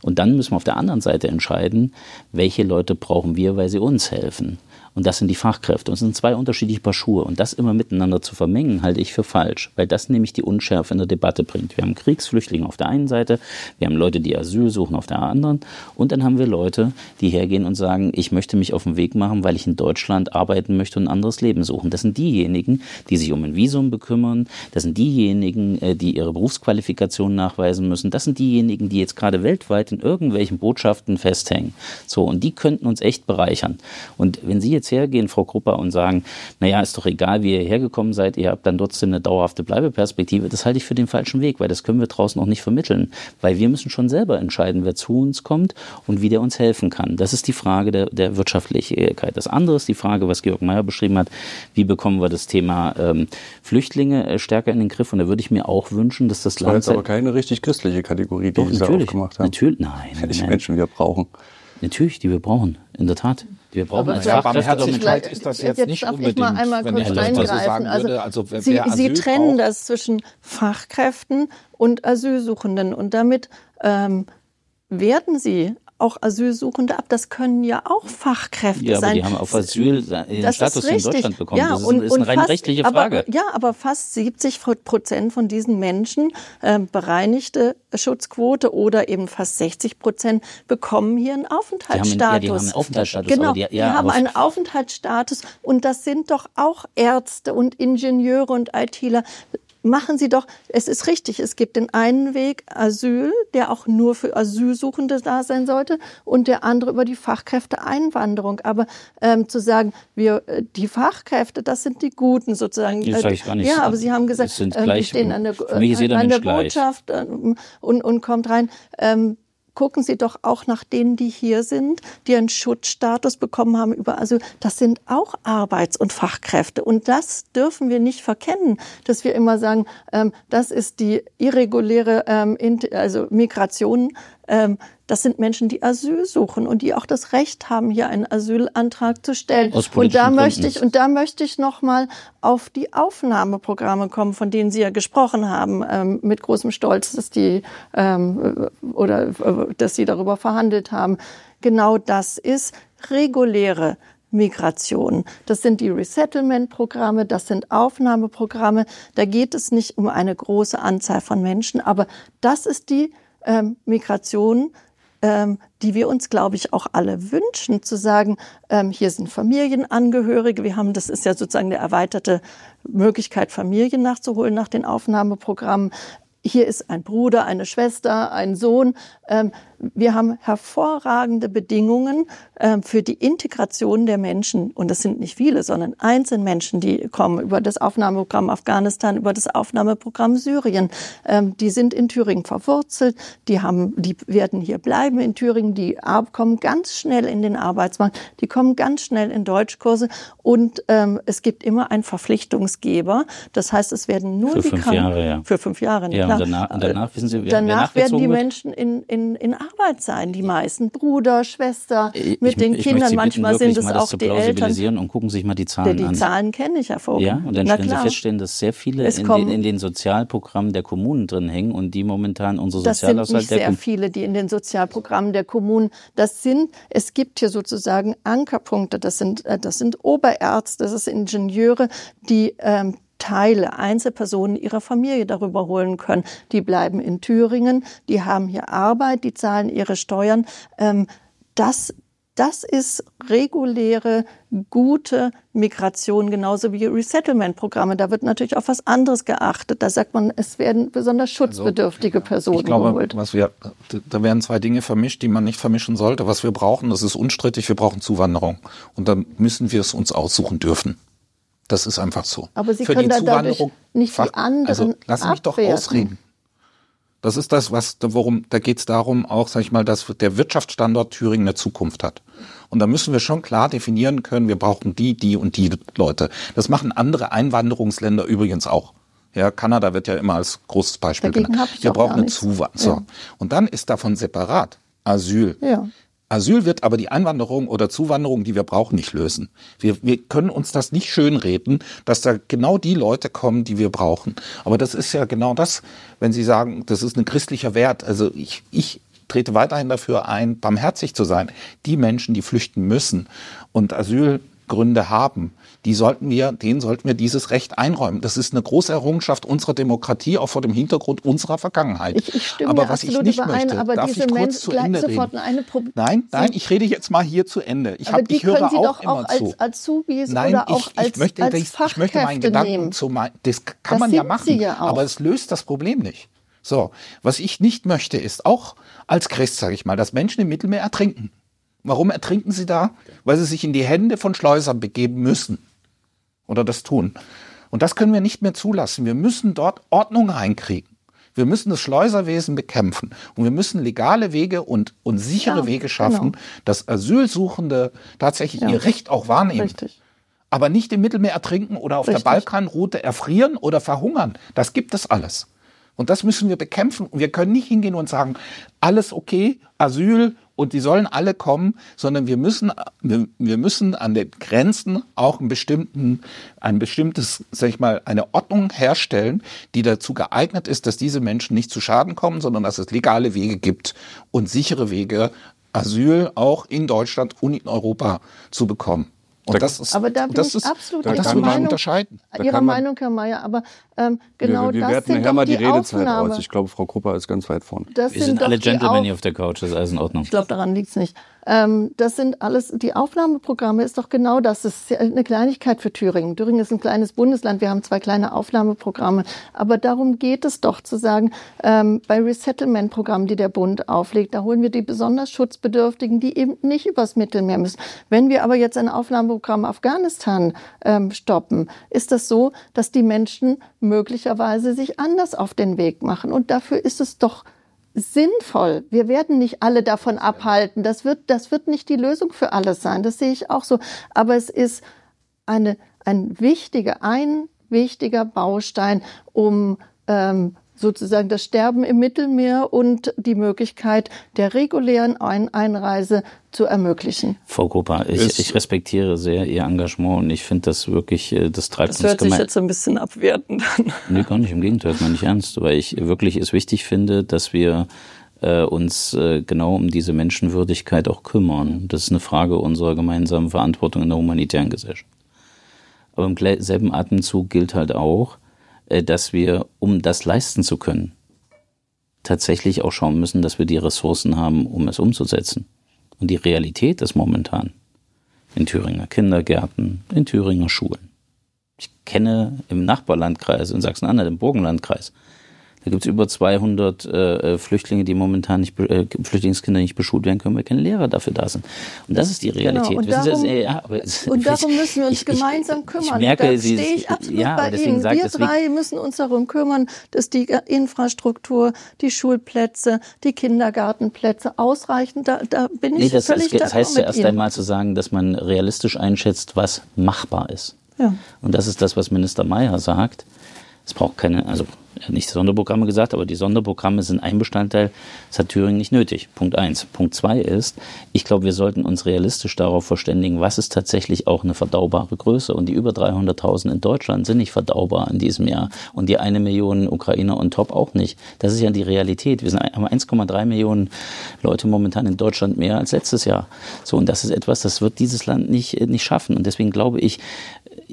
Und dann müssen wir auf der anderen Seite entscheiden, welche Leute brauchen wir, weil sie uns helfen. Und das sind die Fachkräfte. Und es sind zwei unterschiedliche Paar Schuhe. Und das immer miteinander zu vermengen, halte ich für falsch, weil das nämlich die Unschärfe in der Debatte bringt. Wir haben Kriegsflüchtlinge auf der einen Seite, wir haben Leute, die Asyl suchen auf der anderen. Und dann haben wir Leute, die hergehen und sagen, ich möchte mich auf den Weg machen, weil ich in Deutschland arbeiten möchte und ein anderes Leben suchen. Das sind diejenigen, die sich um ein Visum bekümmern. Das sind diejenigen, äh, die ihre Berufsqualifikation nachweisen müssen. Das sind diejenigen, die jetzt gerade weltweit in irgendwelchen Botschaften festhängen. So, und die könnten uns echt bereichern. Und wenn Sie jetzt hergehen, Frau Krupper, und sagen, naja, ist doch egal, wie ihr hergekommen seid, ihr habt dann trotzdem eine dauerhafte Bleibeperspektive, das halte ich für den falschen Weg, weil das können wir draußen auch nicht vermitteln. Weil wir müssen schon selber entscheiden, wer zu uns kommt und wie der uns helfen kann. Das ist die Frage der, der Wirtschaftlichkeit. Das andere ist die Frage, was Georg Mayer beschrieben hat, wie bekommen wir das Thema ähm, Flüchtlinge äh, stärker in den Griff. Und da würde ich mir auch wünschen, dass das, das Land... Das ist aber keine richtig christliche Kategorie, die Doch, Sie da aufgemacht haben. Natürlich, nein. Die Menschen wir brauchen. Natürlich, die wir brauchen, in der Tat. Wir brauchen Aber Ja, Barmherzigkeit ist das jetzt, Jetzt nicht darf ich unbedingt, mal einmal wenn kurz ich das mal so eingreifen. sagen Also, würde. Also wer, Sie, Sie trennen braucht, das zwischen Fachkräften und Asylsuchenden und damit ähm, werten Sie auch Asylsuchende ab. Das können ja auch Fachkräfte Ja, aber sein. die haben auf Asyl den Das Status in. Deutschland bekommen. Ja, das ist, und, ist eine rein fast, rechtliche aber, Frage. Ja, aber fast 70 Prozent von diesen Menschen äh, bereinigte Schutzquote oder eben fast 60 Prozent bekommen hier einen Aufenthaltsstatus. Die haben, ja, die haben einen Aufenthaltsstatus. Genau, aber die, die, ja, haben aber einen Aufenthaltsstatus und das sind doch auch Ärzte und Ingenieure und ITler. Machen Sie doch, es ist richtig, es gibt den einen Weg Asyl, der auch nur für Asylsuchende da sein sollte und der andere über die Fachkräfteeinwanderung. Aber ähm, zu sagen, wir äh, die Fachkräfte, das sind die Guten sozusagen. Das sag ich gar nicht. Ja, aber Sie haben gesagt, Es sind ähm, gleich- stehen an der, jeder an der. Botschaft ähm, und, und kommt rein. Ähm, gucken Sie doch auch nach denen, die hier sind, die einen Schutzstatus bekommen haben über Asyl. Das sind auch Arbeits- und Fachkräfte. Und das dürfen wir nicht verkennen, dass wir immer sagen, ähm, das ist die irreguläre ähm, also Migration. Ähm, das sind Menschen, die Asyl suchen und die auch das Recht haben, hier einen Asylantrag zu stellen. Und da möchte ich und da möchte ich noch mal auf die Aufnahmeprogramme kommen, von denen Sie ja gesprochen haben, ähm, mit großem Stolz, dass die ähm, oder äh, dass Sie darüber verhandelt haben. Genau das ist reguläre Migration. Das sind die Resettlement-Programme, das sind Aufnahmeprogramme. Da geht es nicht um eine große Anzahl von Menschen, aber das ist die ähm, Migration, ähm, die wir uns, glaube ich, auch alle wünschen, zu sagen, ähm, hier sind Familienangehörige. Wir haben, das ist ja sozusagen eine erweiterte Möglichkeit, Familien nachzuholen nach den Aufnahmeprogrammen. Hier ist ein Bruder, eine Schwester, ein Sohn. Ähm, wir haben hervorragende Bedingungen ähm, für die Integration der Menschen. Und das sind nicht viele, sondern einzelne Menschen, die kommen über das Aufnahmeprogramm Afghanistan, über das Aufnahmeprogramm Syrien. Ähm, die sind in Thüringen verwurzelt. Die haben, die werden hier bleiben in Thüringen. Die kommen ganz schnell in den Arbeitsmarkt. Die kommen ganz schnell in Deutschkurse. Und ähm, es gibt immer einen Verpflichtungsgeber. Das heißt, es werden nur Für die fünf Kranken- Jahre, ja. Für fünf Jahre, Ja, klar. und danach, und danach wissen Sie, wer, wer Danach werden die wird? Menschen in, in, in Arbeit sein, die meisten. Bruder, Schwester, Ich- mit den ich Kindern. Sie Manchmal sind es das auch die Eltern. und gucken sich mal die Die, Zahlen die an. Zahlen kenne ich hervorragend. Ja, und dann Na stellen Sie feststellen, dass sehr viele in den, in den Sozialprogrammen der Kommunen drin hängen und die momentan unsere Das sind Sozialhaushalt nicht der sehr viele, die in den Sozialprogrammen der Kommunen. Das sind, es gibt hier sozusagen Ankerpunkte. Das sind, äh, das sind Oberärzte, das sind Ingenieure, die ähm, Teile, Einzelpersonen ihrer Familie darüber holen können. Die bleiben in Thüringen, die haben hier Arbeit, die zahlen ihre Steuern. Ähm, das, das ist reguläre, gute Migration, genauso wie Resettlement-Programme. Da wird natürlich auf was anderes geachtet. Da sagt man, es werden besonders schutzbedürftige Personen Also, Ich glaube, geholt. was wir, da werden zwei Dinge vermischt, die man nicht vermischen sollte. Was wir brauchen, das ist unstrittig, wir brauchen Zuwanderung. Und dann müssen wir es uns aussuchen dürfen. Das ist einfach so. Aber Sie Für können die Zuwanderung nicht die anderen Also lass mich doch ausreden. Das ist das, was, worum, da geht es darum, auch, sag ich mal, dass der Wirtschaftsstandort Thüringen eine Zukunft hat. Und da müssen wir schon klar definieren können, wir brauchen die, die und die Leute. Das machen andere Einwanderungsländer übrigens auch. Ja, Kanada wird ja immer als großes Beispiel Dagegen genannt. Wir auch brauchen eine. Zuwanderung. So. Ja. Und dann ist davon separat Asyl. Ja. Asyl wird aber die Einwanderung oder Zuwanderung, die wir brauchen, nicht lösen. Wir, wir können uns das nicht schönreden, dass da genau die Leute kommen, die wir brauchen. Aber das ist ja genau das, wenn Sie sagen, das ist ein christlicher Wert. Also ich, ich trete weiterhin dafür ein, barmherzig zu sein. Die Menschen, die flüchten müssen und Asylgründe haben, die sollten wir, denen sollten wir dieses Recht einräumen. Das ist eine große Errungenschaft unserer Demokratie, auch vor dem Hintergrund unserer Vergangenheit. Ich, ich stimme aber was ich nicht möchte, aber darf diese ich kurz Menschen zu Ende reden? Nein, nein, ich rede jetzt mal hier zu Ende. Ich, aber hab, die ich höre können Sie auch doch immer auch zu. als Azubis Nein, oder auch ich, als, ich möchte, als ich, ich möchte meinen Gedanken nehmen. zu mein, das kann Das man ja machen, ja auch. aber es löst das Problem nicht. So, was ich nicht möchte, ist auch als Christ, sage ich mal, dass Menschen im Mittelmeer ertrinken. Warum ertrinken sie da? Weil sie sich in die Hände von Schleusern begeben müssen. Oder das tun. Und das können wir nicht mehr zulassen. Wir müssen dort Ordnung reinkriegen. Wir müssen das Schleuserwesen bekämpfen. Und wir müssen legale Wege und, und sichere ja, Wege schaffen, genau. dass Asylsuchende tatsächlich ja. ihr Recht auch wahrnehmen. Richtig. Aber nicht im Mittelmeer ertrinken oder auf Richtig. der Balkanroute erfrieren oder verhungern. Das gibt es alles. Und das müssen wir bekämpfen. Und wir können nicht hingehen und sagen, alles okay, Asyl und die sollen alle kommen, sondern wir müssen, wir, wir müssen an den Grenzen auch einen bestimmten, ein bestimmtes, sag ich mal, eine Ordnung herstellen, die dazu geeignet ist, dass diese Menschen nicht zu Schaden kommen, sondern dass es legale Wege gibt und sichere Wege, Asyl auch in Deutschland und in Europa zu bekommen. Und das ist, aber da bin das ich ist, absolut da Ihrer Meinung, unterscheiden. Da Ihrer Meinung, Herr Mayer, aber ähm, genau wir, wir das sind doch mal die, die Redezeit Aufnahme. aus. Ich glaube, Frau Krupper ist ganz weit vorne. Das wir sind, sind alle Gentlemen hier auf der Couch, das ist alles in Ordnung. Ich glaube, daran liegt es nicht. Ähm, das sind alles, die Aufnahmeprogramme ist doch genau das. Das ist eine Kleinigkeit für Thüringen. Thüringen ist ein kleines Bundesland. Wir haben zwei kleine Aufnahmeprogramme. Aber darum geht es doch zu sagen, ähm, bei Resettlement-Programmen, die der Bund auflegt, da holen wir die besonders Schutzbedürftigen, die eben nicht übers Mittelmeer müssen. Wenn wir aber jetzt ein Aufnahmeprogramm Afghanistan ähm, stoppen, ist das so, dass die Menschen möglicherweise sich anders auf den Weg machen. Und dafür ist es doch sinnvoll. Wir werden nicht alle davon abhalten. Das wird, das wird nicht die Lösung für alles sein. Das sehe ich auch so. Aber es ist eine, ein wichtiger, ein wichtiger Baustein, um ähm, sozusagen das Sterben im Mittelmeer und die Möglichkeit der regulären Ein Einreise zu ermöglichen. Frau Grupper, ich, ich respektiere sehr Ihr Engagement und ich finde das wirklich, äh, das treibt das uns hört sich jetzt ein bisschen abwertend an. Nee, gar nicht, im Gegenteil, das meine ich ernst, weil ich wirklich es wichtig finde, dass wir äh, uns äh, genau um diese Menschenwürdigkeit auch kümmern. Das ist eine Frage unserer gemeinsamen Verantwortung in der humanitären Gesellschaft. Aber im selben Atemzug gilt halt auch, dass wir, um das leisten zu können, tatsächlich auch schauen müssen, dass wir die Ressourcen haben, um es umzusetzen. Und die Realität ist momentan in Thüringer Kindergärten, in Thüringer Schulen. Ich kenne im Nachbarlandkreis, in Sachsen-Anhalt, im Burgenlandkreis, da gibt es über 200 äh, Flüchtlinge, die momentan nicht, äh, Flüchtlingskinder nicht beschult werden können, weil keine Lehrer dafür da sind. Und das ist die genau, Realität. Genau. Und, darum, das, ja, aber, und darum müssen wir uns ich, gemeinsam kümmern. Ich merke, da Sie, stehe ich absolut ja, bei Ihnen. Sagt, wir drei müssen uns darum kümmern, dass die Infrastruktur, die Schulplätze, die Kindergartenplätze ausreichen. Da, da bin ich nee, das völlig ist, Das heißt ja erst Ihnen. einmal zu sagen, dass man realistisch einschätzt, was machbar ist. Ja. Und das ist das, was Minister Mayer sagt. Es braucht keine, also nicht Sonderprogramme gesagt, aber die Sonderprogramme sind ein Bestandteil. Das hat Thüringen nicht nötig. Punkt eins. Punkt zwei ist, ich glaube, wir sollten uns realistisch darauf verständigen, was ist tatsächlich auch eine verdaubare Größe. Und die über 300.000 in Deutschland sind nicht verdaubar in diesem Jahr. Und die eine Million Ukrainer on top auch nicht. Das ist ja die Realität. Wir sind, haben 1,3 Millionen Leute momentan in Deutschland mehr als letztes Jahr. So, und das ist etwas, das wird dieses Land nicht, nicht schaffen. Und deswegen glaube ich,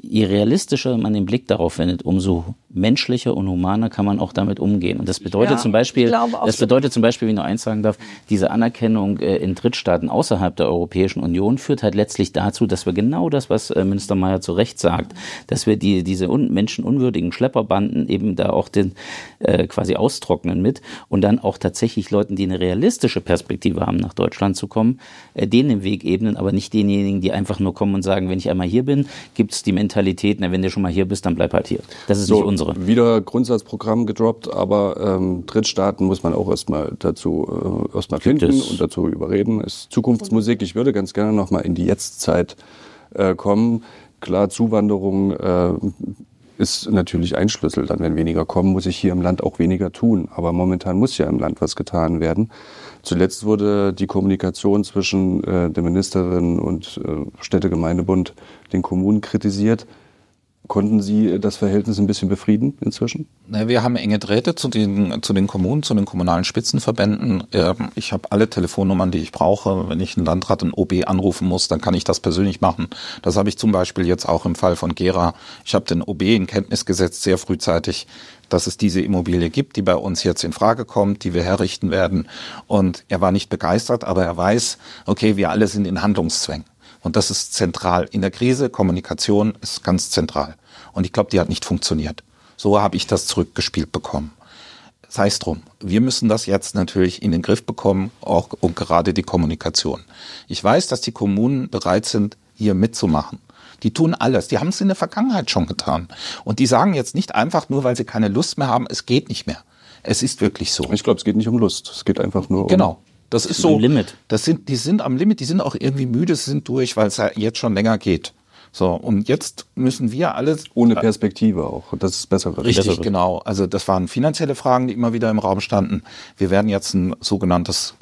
je realistischer man den Blick darauf wendet, umso menschlicher und humaner kann man auch damit umgehen. Und das bedeutet ja, zum Beispiel, das bedeutet zum Beispiel, wie ich nur eins sagen darf, diese Anerkennung äh, in Drittstaaten außerhalb der Europäischen Union führt halt letztlich dazu, dass wir genau das, was äh, Minister Mayer zu Recht sagt, dass wir die, diese un menschenunwürdigen Schlepperbanden eben da auch den äh, quasi austrocknen mit und dann auch tatsächlich Leuten, die eine realistische Perspektive haben, nach Deutschland zu kommen, äh, denen den Weg ebnen, aber nicht denjenigen, die einfach nur kommen und sagen, wenn ich einmal hier bin, gibt es die Mentalität, na, wenn du schon mal hier bist, dann bleib halt hier. Das ist so, nicht unsere. Wieder Grundsatzprogramm gedroppt, aber ähm, Drittstaaten muss man auch erstmal dazu äh, erstmal finden und dazu überreden. Ist Zukunftsmusik. Ich würde ganz gerne nochmal in die Jetztzeit äh, kommen. Klar, Zuwanderung äh, ist natürlich ein Schlüssel. Dann, wenn weniger kommen, muss ich hier im Land auch weniger tun. Aber momentan muss ja im Land was getan werden. Zuletzt wurde die Kommunikation zwischen äh, der Ministerin und äh, Städtegemeindebund den Kommunen kritisiert. Konnten Sie das Verhältnis ein bisschen befrieden inzwischen? Wir haben enge Drähte zu den, zu den Kommunen, zu den kommunalen Spitzenverbänden. Ähm, ich habe alle Telefonnummern, die ich brauche. Wenn ich einen Landrat in OB anrufen muss, dann kann ich das persönlich machen. Das habe ich zum Beispiel jetzt auch im Fall von Gera. Ich habe den OB in Kenntnis gesetzt, sehr frühzeitig, dass es diese Immobilie gibt, die bei uns jetzt in Frage kommt, die wir herrichten werden. Und er war nicht begeistert, aber er weiß, okay, wir alle sind in Handlungszwängen. Und das ist zentral. In der Krise, Kommunikation ist ganz zentral. Und ich glaube, die hat nicht funktioniert. So habe ich das zurückgespielt bekommen. sei es drum. Wir müssen das jetzt natürlich in den Griff bekommen, auch und gerade die Kommunikation. Ich weiß, dass die Kommunen bereit sind, hier mitzumachen. Die tun alles. Die haben es in der Vergangenheit schon getan. Und die sagen jetzt nicht einfach nur, weil sie keine Lust mehr haben, es geht nicht mehr. Es ist wirklich so. Ich glaube, es geht nicht um Lust. Es geht einfach nur um. Genau. Das ist so. Am Limit. Das sind, die sind am Limit. Die sind auch irgendwie müde, sind durch, weil es ja jetzt schon länger geht. So, und jetzt müssen wir alles. Ohne Perspektive auch. Das ist besser. Richtig, bessere. genau. Also das waren finanzielle Fragen, die immer wieder im Raum standen. Wir werden jetzt ein sogenanntes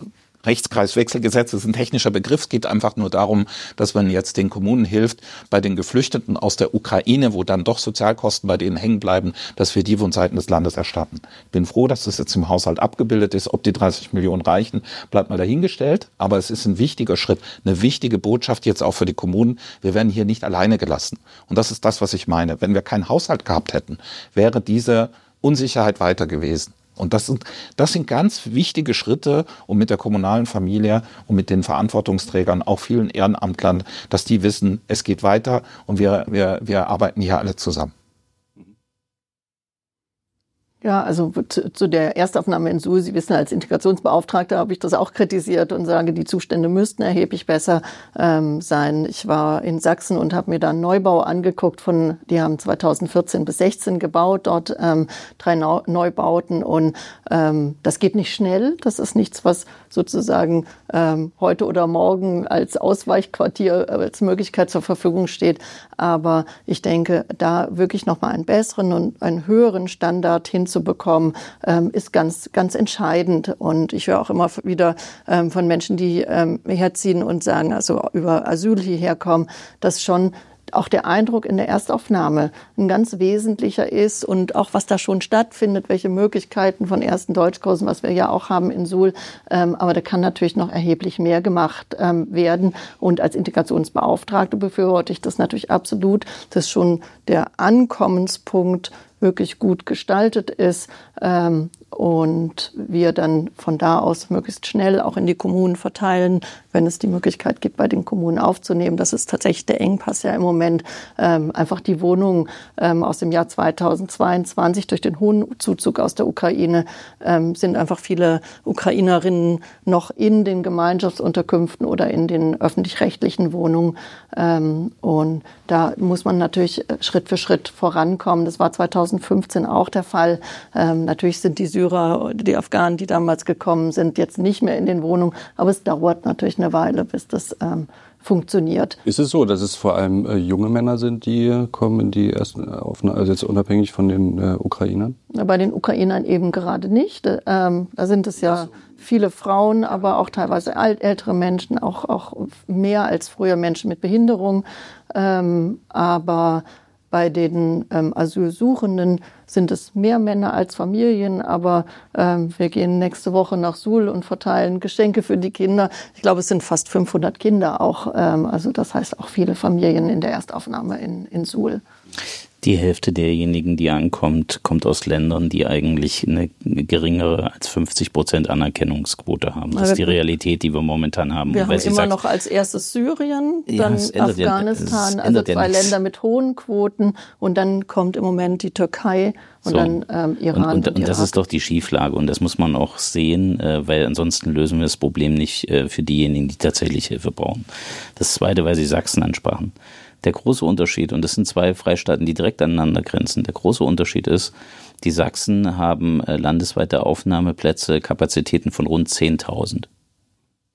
Rechtskreiswechselgesetz ist ein technischer Begriff. Es geht einfach nur darum, dass man jetzt den Kommunen hilft, bei den Geflüchteten aus der Ukraine, wo dann doch Sozialkosten bei denen hängen bleiben, dass wir die von Seiten des Landes erstatten. Bin froh, dass das jetzt im Haushalt abgebildet ist. Ob die 30 Millionen reichen, bleibt mal dahingestellt. Aber es ist ein wichtiger Schritt, eine wichtige Botschaft jetzt auch für die Kommunen. Wir werden hier nicht alleine gelassen. Und das ist das, was ich meine. Wenn wir keinen Haushalt gehabt hätten, wäre diese Unsicherheit weiter gewesen. Und das sind, das sind ganz wichtige Schritte, um mit der kommunalen Familie und mit den Verantwortungsträgern, auch vielen Ehrenamtlern, dass die wissen, es geht weiter und wir, wir, wir arbeiten hier alle zusammen. Ja, also zu, zu der Erstaufnahme in Suhl, Sie wissen, als Integrationsbeauftragter habe ich das auch kritisiert und sage, die Zustände müssten erheblich besser ähm, sein. Ich war in Sachsen und habe mir da einen Neubau angeguckt von, die haben 2014 bis 16 gebaut, dort ähm, drei Neubauten und ähm, das geht nicht schnell. Das ist nichts, was sozusagen ähm, heute oder morgen als Ausweichquartier, äh, als Möglichkeit zur Verfügung steht. Aber ich denke, da wirklich nochmal einen besseren und einen höheren Standard hinzubekommen, ähm, ist ganz, ganz entscheidend. Und ich höre auch immer wieder ähm, von Menschen, die ähm, herziehen und sagen, also über Asyl hierher kommen, dass schon auch der Eindruck in der Erstaufnahme ein ganz wesentlicher ist und auch was da schon stattfindet, welche Möglichkeiten von ersten Deutschkursen, was wir ja auch haben in Suhl. Ähm, aber da kann natürlich noch erheblich mehr gemacht ähm, werden. Und als Integrationsbeauftragte befürworte ich das natürlich absolut, dass schon der Ankommenspunkt wirklich gut gestaltet ist ähm, und wir dann von da aus möglichst schnell auch in die Kommunen verteilen, wenn es die Möglichkeit gibt, bei den Kommunen aufzunehmen. Das ist tatsächlich der Engpass ja im Moment. Ähm, einfach die Wohnungen ähm, aus dem Jahr 2022 durch den hohen Zuzug aus der Ukraine ähm, sind einfach viele Ukrainerinnen noch in den Gemeinschaftsunterkünften oder in den öffentlich-rechtlichen Wohnungen. Ähm, und da muss man natürlich Schritt für Schritt vorankommen. Das war 2015 auch der Fall. Ähm, natürlich sind die Syrer die Afghanen, die damals gekommen sind, jetzt nicht mehr in den Wohnungen. Aber es dauert natürlich eine Weile, bis das ähm, funktioniert. Ist es so, dass es vor allem äh, junge Männer sind, die kommen in die ersten Aufnahmen, also jetzt unabhängig von den äh, Ukrainern? Bei den Ukrainern eben gerade nicht. Ähm, da sind es ja viele Frauen, aber auch teilweise alt, ältere Menschen, auch, auch mehr als früher Menschen mit Behinderung. Ähm, aber bei den ähm, Asylsuchenden sind es mehr Männer als Familien, aber ähm, wir gehen nächste Woche nach Suhl und verteilen Geschenke für die Kinder. Ich glaube, es sind fast 500 Kinder auch. Ähm, also das heißt auch viele Familien in der Erstaufnahme in, in Suhl. Die Hälfte derjenigen, die ankommt, kommt aus Ländern, die eigentlich eine geringere als 50 Prozent Anerkennungsquote haben. Das ist die Realität, die wir momentan haben. Wir haben immer sagt, noch als erstes Syrien, dann ja, Afghanistan, also zwei Länder mit hohen Quoten und dann kommt im Moment die Türkei und so. dann ähm, Iran. Und, und, und, und das ist doch die Schieflage und das muss man auch sehen, äh, weil ansonsten lösen wir das Problem nicht äh, für diejenigen, die tatsächlich Hilfe brauchen. Das Zweite, weil Sie Sachsen ansprachen. Der große Unterschied, und das sind zwei Freistaaten, die direkt aneinander grenzen, der große Unterschied ist, die Sachsen haben äh, landesweite Aufnahmeplätze, Kapazitäten von rund 10.000.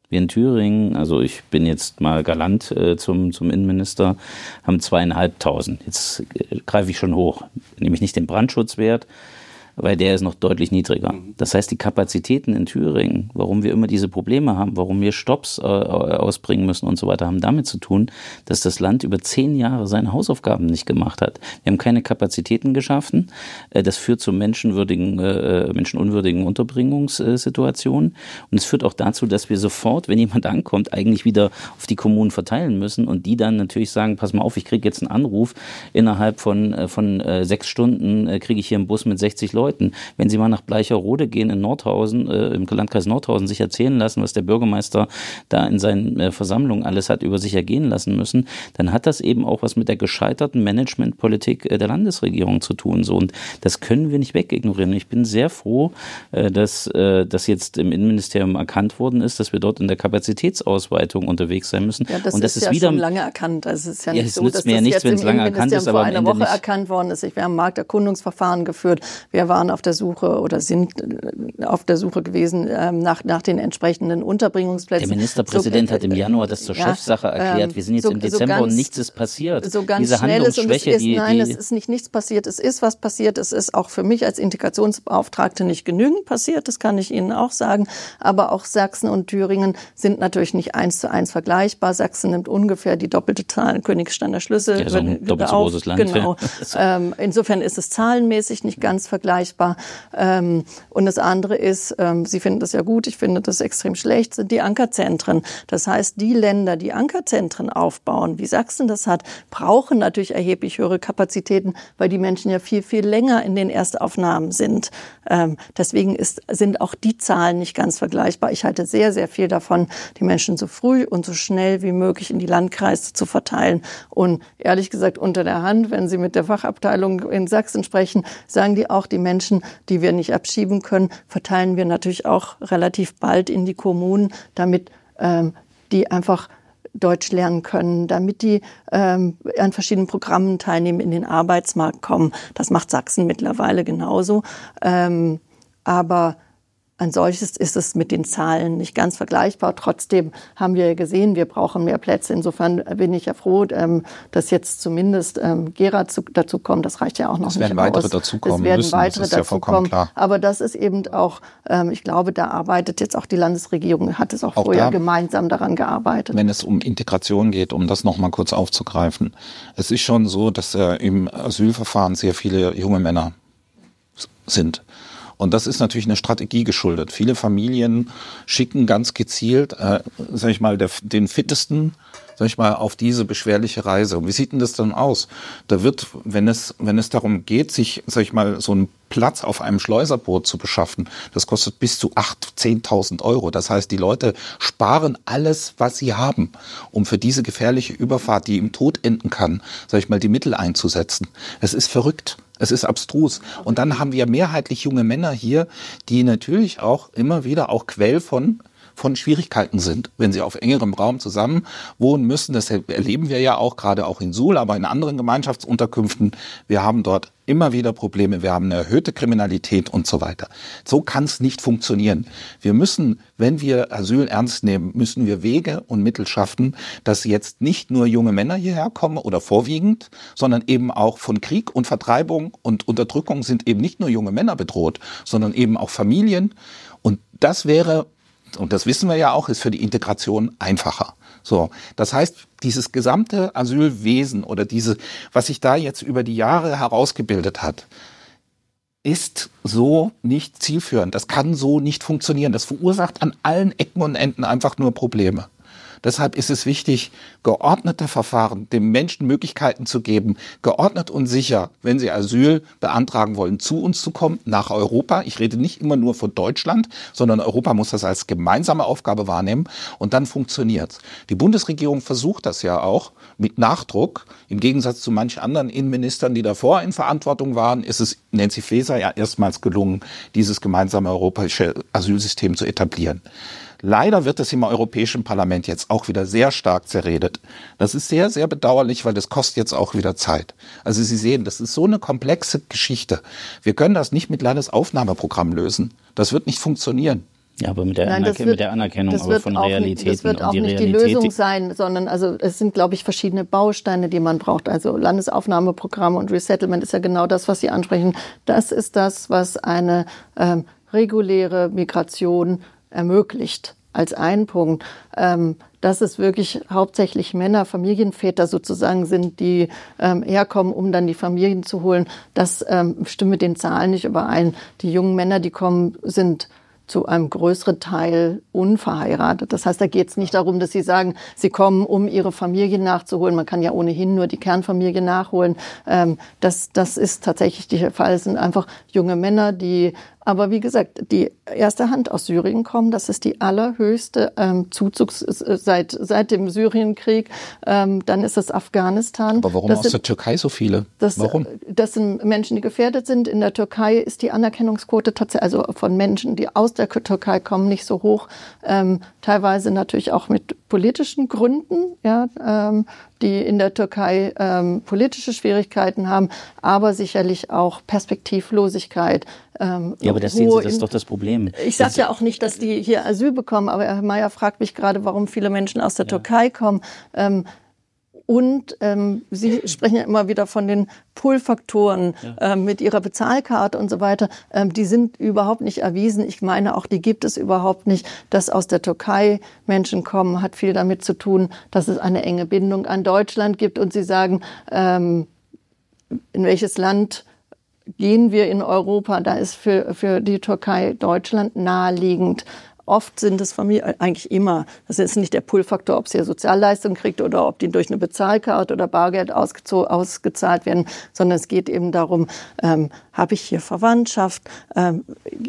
Wir in Thüringen, also ich bin jetzt mal galant äh, zum, zum Innenminister, haben zweieinhalbtausend. Jetzt äh, greife ich schon hoch, nämlich nicht den Brandschutzwert, weil der ist noch deutlich niedriger. Mhm. Das heißt, die Kapazitäten in Thüringen, warum wir immer diese Probleme haben, warum wir Stops äh, ausbringen müssen und so weiter, haben damit zu tun, dass das Land über zehn Jahre seine Hausaufgaben nicht gemacht hat. Wir haben keine Kapazitäten geschaffen. Äh, das führt zu menschenwürdigen, äh, menschenunwürdigen Unterbringungssituationen. Und es führt auch dazu, dass wir sofort, wenn jemand ankommt, eigentlich wieder auf die Kommunen verteilen müssen und die dann natürlich sagen, pass mal auf, ich kriege jetzt einen Anruf, innerhalb von, äh, von äh, sechs Stunden äh, kriege ich hier einen Bus mit 60 Leuten Leuten. Wenn Sie mal nach Bleicherode gehen in Nordhausen, äh, im Landkreis Nordhausen, sich erzählen lassen, was der Bürgermeister da in seinen äh, Versammlungen alles hat über sich ergehen lassen müssen, dann hat das eben auch was mit der gescheiterten Managementpolitik äh, der Landesregierung zu tun. So und das können wir nicht wegignorieren. Ich bin sehr froh, äh, dass äh, das jetzt im Innenministerium erkannt worden ist, dass wir dort in der Kapazitätsausweitung unterwegs sein müssen. Ja, das und das ist, ist ja wieder, schon lange erkannt. Also es ist ja, ja nicht so, dass mir das nichts, jetzt wenn es lange erkannt ist, aber vor einer Woche erkannt worden ist. Wir haben Markterkundungsverfahren geführt. Wir waren auf der Suche oder sind äh, auf der Suche gewesen ähm, nach, nach den entsprechenden Unterbringungsplätzen. Der Ministerpräsident so, äh, hat im Januar das zur ja, Chefsache erklärt. Wir sind jetzt so, im Dezember so ganz, und nichts ist passiert. So ganz Diese schnell ist, und es ist, die, nein, die, es ist nicht nichts passiert. Es ist was passiert. Es ist auch für mich als Integrationsbeauftragte nicht genügend passiert. Das kann ich Ihnen auch sagen. Aber auch Sachsen und Thüringen sind natürlich nicht eins zu eins vergleichbar. Sachsen nimmt ungefähr die doppelte Zahl Königsteiner Schlüssel. Ja, so ein doppelt so großes Land. Genau. ähm, insofern ist es zahlenmäßig nicht ganz vergleichbar. Ähm, und das andere ist, ähm, Sie finden das ja gut, ich finde das extrem schlecht, sind die Ankerzentren. Das heißt, die Länder, die Ankerzentren aufbauen, wie Sachsen das hat, brauchen natürlich erheblich höhere Kapazitäten, weil die Menschen ja viel, viel länger in den Erstaufnahmen sind. Ähm, deswegen ist, sind auch die Zahlen nicht ganz vergleichbar. Ich halte sehr, sehr viel davon, die Menschen so früh und so schnell wie möglich in die Landkreise zu verteilen. Und ehrlich gesagt, unter der Hand, wenn Sie mit der Fachabteilung in Sachsen sprechen, sagen die auch, die Menschen, die wir nicht abschieben können, verteilen wir natürlich auch relativ bald in die Kommunen, damit ähm, die einfach Deutsch lernen können, damit die ähm, an verschiedenen Programmen teilnehmen, in den Arbeitsmarkt kommen. Das macht Sachsen mittlerweile genauso. Ähm, aber ein solches ist es mit den Zahlen nicht ganz vergleichbar. Trotzdem haben wir gesehen, wir brauchen mehr Plätze. Insofern bin ich ja froh, ähm, dass jetzt zumindest ähm, Gera dazu kommt. Das reicht ja auch noch es nicht werden weitere aus. dazukommen es werden müssen. weitere das dazukommen. Ja Aber das ist eben auch, ähm, ich glaube, da arbeitet jetzt auch die Landesregierung, hat es auch, auch vorher da, gemeinsam daran gearbeitet. Wenn es um Integration geht, um das nochmal kurz aufzugreifen. Es ist schon so, dass äh, im Asylverfahren sehr viele junge Männer sind. Und das ist natürlich eine Strategie geschuldet. Viele Familien schicken ganz gezielt, äh, sag ich mal, der, den fittesten sag ich mal, auf diese beschwerliche Reise. Und wie sieht denn das dann aus? Da wird, wenn es, wenn es darum geht, sich, sag ich mal, so einen Platz auf einem Schleuserboot zu beschaffen, das kostet bis zu 8.000, 10.000 Euro. Das heißt, die Leute sparen alles, was sie haben, um für diese gefährliche Überfahrt, die im Tod enden kann, sag ich mal, die Mittel einzusetzen. Es ist verrückt. Es ist abstrus. Und dann haben wir mehrheitlich junge Männer hier, die natürlich auch immer wieder auch Quell von von Schwierigkeiten sind, wenn sie auf engerem Raum zusammen wohnen müssen. Das erleben wir ja auch, gerade auch in Suhl, aber in anderen Gemeinschaftsunterkünften. Wir haben dort immer wieder Probleme, wir haben eine erhöhte Kriminalität und so weiter. So kann es nicht funktionieren. Wir müssen, wenn wir Asyl ernst nehmen, müssen wir Wege und Mittel schaffen, dass jetzt nicht nur junge Männer hierher kommen oder vorwiegend, sondern eben auch von Krieg und Vertreibung und Unterdrückung sind eben nicht nur junge Männer bedroht, sondern eben auch Familien. Und das wäre und das wissen wir ja auch, ist für die Integration einfacher. So, das heißt, dieses gesamte Asylwesen oder diese, was sich da jetzt über die Jahre herausgebildet hat, ist so nicht zielführend. Das kann so nicht funktionieren. Das verursacht an allen Ecken und Enden einfach nur Probleme. Deshalb ist es wichtig, geordnete Verfahren, dem Menschen Möglichkeiten zu geben, geordnet und sicher, wenn sie Asyl beantragen wollen, zu uns zu kommen, nach Europa. Ich rede nicht immer nur von Deutschland, sondern Europa muss das als gemeinsame Aufgabe wahrnehmen und dann funktioniert's. Die Bundesregierung versucht das ja auch mit Nachdruck. Im Gegensatz zu manch anderen Innenministern, die davor in Verantwortung waren, ist es Nancy Faeser ja erstmals gelungen, dieses gemeinsame europäische Asylsystem zu etablieren. Leider wird es im Europäischen Parlament jetzt auch wieder sehr stark zerredet. Das ist sehr, sehr bedauerlich, weil das kostet jetzt auch wieder Zeit. Also Sie sehen, das ist so eine komplexe Geschichte. Wir können das nicht mit Landesaufnahmeprogramm lösen. Das wird nicht funktionieren. Ja, aber mit der, Nein, Anerken wird, mit der Anerkennung aber von Realitäten. Das wird auch nicht die Lösung sein, sondern also es sind, glaube ich, verschiedene Bausteine, die man braucht. Also Landesaufnahmeprogramme und Resettlement ist ja genau das, was Sie ansprechen. Das ist das, was eine ähm, reguläre Migration ermöglicht als ein Punkt, ähm, dass es wirklich hauptsächlich Männer, Familienväter sozusagen sind, die ähm, herkommen, um dann die Familien zu holen. Das ähm, stimmt mit den Zahlen nicht überein. Die jungen Männer, die kommen, sind zu einem größeren Teil unverheiratet. Das heißt, da geht es nicht darum, dass sie sagen, sie kommen, um ihre Familie nachzuholen. Man kann ja ohnehin nur die Kernfamilie nachholen. Ähm, das, das ist tatsächlich der Fall. Es sind einfach junge Männer, die aber wie gesagt, die erste Hand aus Syrien kommen, das ist die allerhöchste ähm, Zuzugs äh, seit, seit dem Syrienkrieg. Ähm, dann ist es Afghanistan. Aber warum das aus sind, der Türkei so viele? Das, warum? Das sind Menschen, die gefährdet sind. In der Türkei ist die Anerkennungsquote tatsächlich, also von Menschen, die aus der Türkei kommen, nicht so hoch. Ähm, teilweise natürlich auch mit politischen Gründen, ja, ähm, die in der Türkei ähm, politische Schwierigkeiten haben, aber sicherlich auch Perspektivlosigkeit. Ähm, ja, aber das, sehen Sie, das ist doch das Problem. Ich sage ja auch nicht, dass die hier Asyl bekommen, aber Herr Mayer fragt mich gerade, warum viele Menschen aus der ja. Türkei kommen. Ähm, und ähm, Sie sprechen ja immer wieder von den Pull-Faktoren ja. ähm, mit Ihrer Bezahlkarte und so weiter. Ähm, die sind überhaupt nicht erwiesen. Ich meine, auch die gibt es überhaupt nicht. Dass aus der Türkei Menschen kommen, hat viel damit zu tun, dass es eine enge Bindung an Deutschland gibt. Und Sie sagen, ähm, in welches Land gehen wir in Europa? Da ist für, für die Türkei Deutschland naheliegend. Oft sind es Familien, eigentlich immer, das ist nicht der Pull-Faktor, ob sie Sozialleistung kriegt oder ob die durch eine Bezahlkarte oder Bargeld ausgezahlt werden, sondern es geht eben darum, ähm, habe ich hier Verwandtschaft, ähm,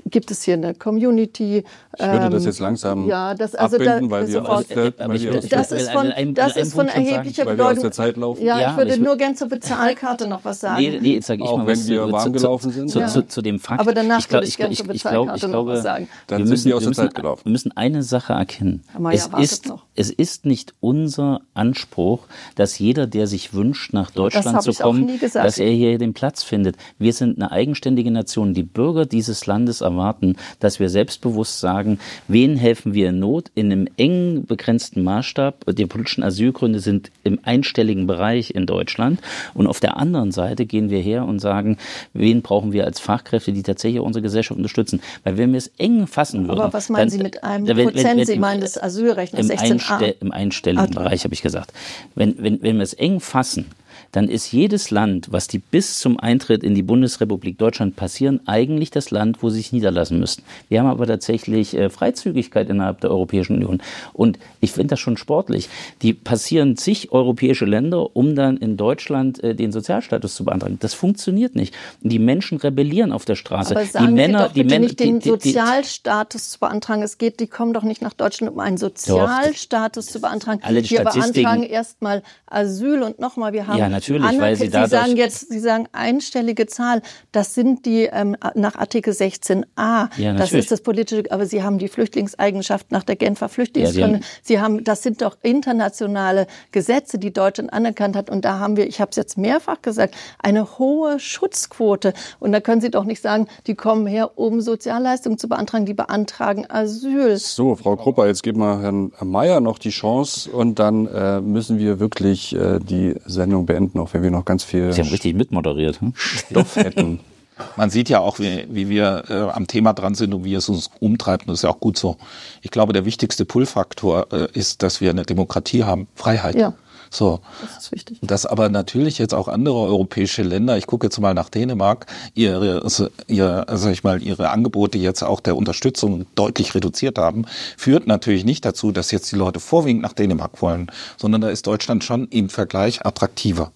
gibt es hier eine Community. Ich würde das ähm, jetzt langsam ja, das, also abbinden, da, weil wir aus der, weil wir aus das ist von, das ist von erheblicher Bedeutung. Weil wir aus der Zeit laufen. Ja, ja ich würde ich nur gern zur Bezahlkarte noch was sagen. Nee, nee jetzt sage ich Auch mal wenn wir warm gelaufen sind. Zu, ja. zu, zu, dem Fakt. Aber danach würde ich, gerne zur Bezahlkarte noch was sagen. Dann sind wir aus der Zeit gelaufen. Wir müssen eine Sache erkennen. Es ist, es ist nicht unser Anspruch, dass jeder, der sich wünscht, nach Deutschland zu kommen, dass er hier den Platz findet. Wir sind eine eigenständige Nation. Die Bürger dieses Landes erwarten, dass wir selbstbewusst sagen, wen helfen wir in Not in einem engen, begrenzten Maßstab. Die politischen Asylgründe sind im einstelligen Bereich in Deutschland. Und auf der anderen Seite gehen wir her und sagen, wen brauchen wir als Fachkräfte, die tatsächlich unsere Gesellschaft unterstützen. Weil wenn wir es eng fassen würden. Dann, Sie mit einem wenn, Prozent? Wenn, Sie meinen das Asylrecht im, Einstell, im einstelligen. Bereich, habe ich gesagt. Wenn, wenn, wenn wir es eng fassen, dann ist jedes Land, was die bis zum Eintritt in die Bundesrepublik Deutschland passieren, eigentlich das Land, wo sie sich niederlassen müssten. Wir haben aber tatsächlich äh, Freizügigkeit innerhalb der Europäischen Union. Und ich finde das schon sportlich. Die passieren zig europäische Länder, um dann in Deutschland äh, den Sozialstatus zu beantragen. Das funktioniert nicht. Die Menschen rebellieren auf der Straße. Aber sagen die Männer, Sie doch die Männer, nicht den die, die, Sozialstatus zu beantragen. Es geht, die kommen doch nicht nach Deutschland, um einen Sozialstatus doch, zu beantragen. Alle wir beantragen erstmal Asyl und nochmal, wir haben ja, natürlich, weil Sie, Sie sagen jetzt, Sie sagen einstellige Zahl. Das sind die ähm, nach Artikel 16a. Ja, natürlich. das ist das politische, aber Sie haben die Flüchtlingseigenschaft nach der Genfer Flüchtlingskonvention. Ja, Sie haben, das sind doch internationale Gesetze, die Deutschland anerkannt hat. Und da haben wir, ich habe es jetzt mehrfach gesagt, eine hohe Schutzquote. Und da können Sie doch nicht sagen, die kommen her, um Sozialleistungen zu beantragen. Die beantragen Asyl. So, Frau Krupper, jetzt geben wir Herrn Mayer noch die Chance und dann äh, müssen wir wirklich äh, die Sendung beenden noch, wenn wir noch ganz viel. Sie haben richtig mitmoderiert. Hm? Stoff hätten. Man sieht ja auch, wie, wie wir äh, am Thema dran sind und wie es uns umtreibt. Und das ist ja auch gut so. Ich glaube, der wichtigste Pull-Faktor äh, ist, dass wir eine Demokratie haben, Freiheit. Ja. So. Das ist wichtig. Dass aber natürlich jetzt auch andere europäische Länder, ich gucke jetzt mal nach Dänemark, ihre, ihre, sag ich mal, ihre Angebote jetzt auch der Unterstützung deutlich reduziert haben, führt natürlich nicht dazu, dass jetzt die Leute vorwiegend nach Dänemark wollen, sondern da ist Deutschland schon im Vergleich attraktiver.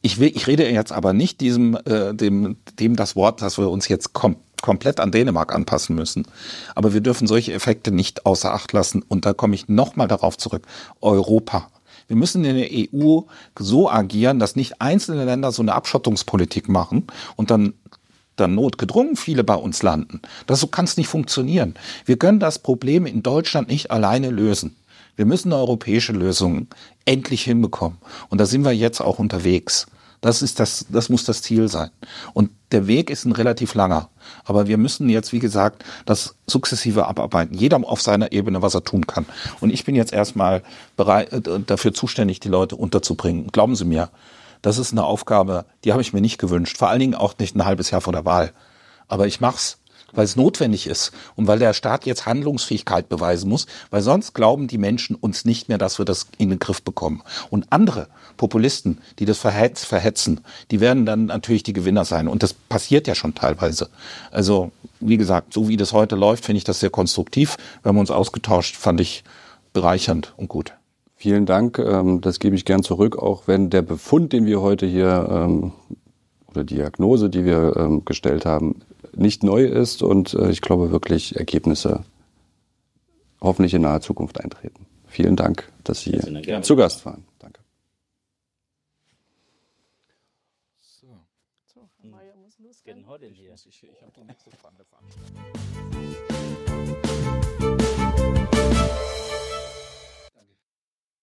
Ich, will, ich rede jetzt aber nicht diesem, äh, dem, dem das Wort, dass wir uns jetzt kom komplett an Dänemark anpassen müssen. Aber wir dürfen solche Effekte nicht außer Acht lassen. Und da komme ich nochmal darauf zurück. Europa. Wir müssen in der EU so agieren, dass nicht einzelne Länder so eine Abschottungspolitik machen und dann dann notgedrungen viele bei uns landen. Das so kann es nicht funktionieren. Wir können das Problem in Deutschland nicht alleine lösen. Wir müssen eine europäische Lösung endlich hinbekommen. Und da sind wir jetzt auch unterwegs. Das ist das, das muss das Ziel sein. Und der Weg ist ein relativ langer. Aber wir müssen jetzt, wie gesagt, das sukzessive abarbeiten. Jeder auf seiner Ebene, was er tun kann. Und ich bin jetzt erstmal bereit, äh, dafür zuständig, die Leute unterzubringen. Glauben Sie mir, das ist eine Aufgabe, die habe ich mir nicht gewünscht. Vor allen Dingen auch nicht ein halbes Jahr vor der Wahl. Aber ich mach's weil es notwendig ist und weil der Staat jetzt Handlungsfähigkeit beweisen muss, weil sonst glauben die Menschen uns nicht mehr, dass wir das in den Griff bekommen. Und andere Populisten, die das verhetzen, die werden dann natürlich die Gewinner sein. Und das passiert ja schon teilweise. Also wie gesagt, so wie das heute läuft, finde ich das sehr konstruktiv. Wir haben uns ausgetauscht, fand ich bereichernd und gut. Vielen Dank. Ähm, das gebe ich gern zurück, auch wenn der Befund, den wir heute hier ähm, oder Diagnose, die wir ähm, gestellt haben, nicht neu ist und äh, ich glaube wirklich Ergebnisse hoffentlich in naher Zukunft eintreten. Vielen Dank, dass Sie hier zu Gast waren. Danke. So. So, Herr Mayer muss losgehen. Ich, ich habe die nächste Frage.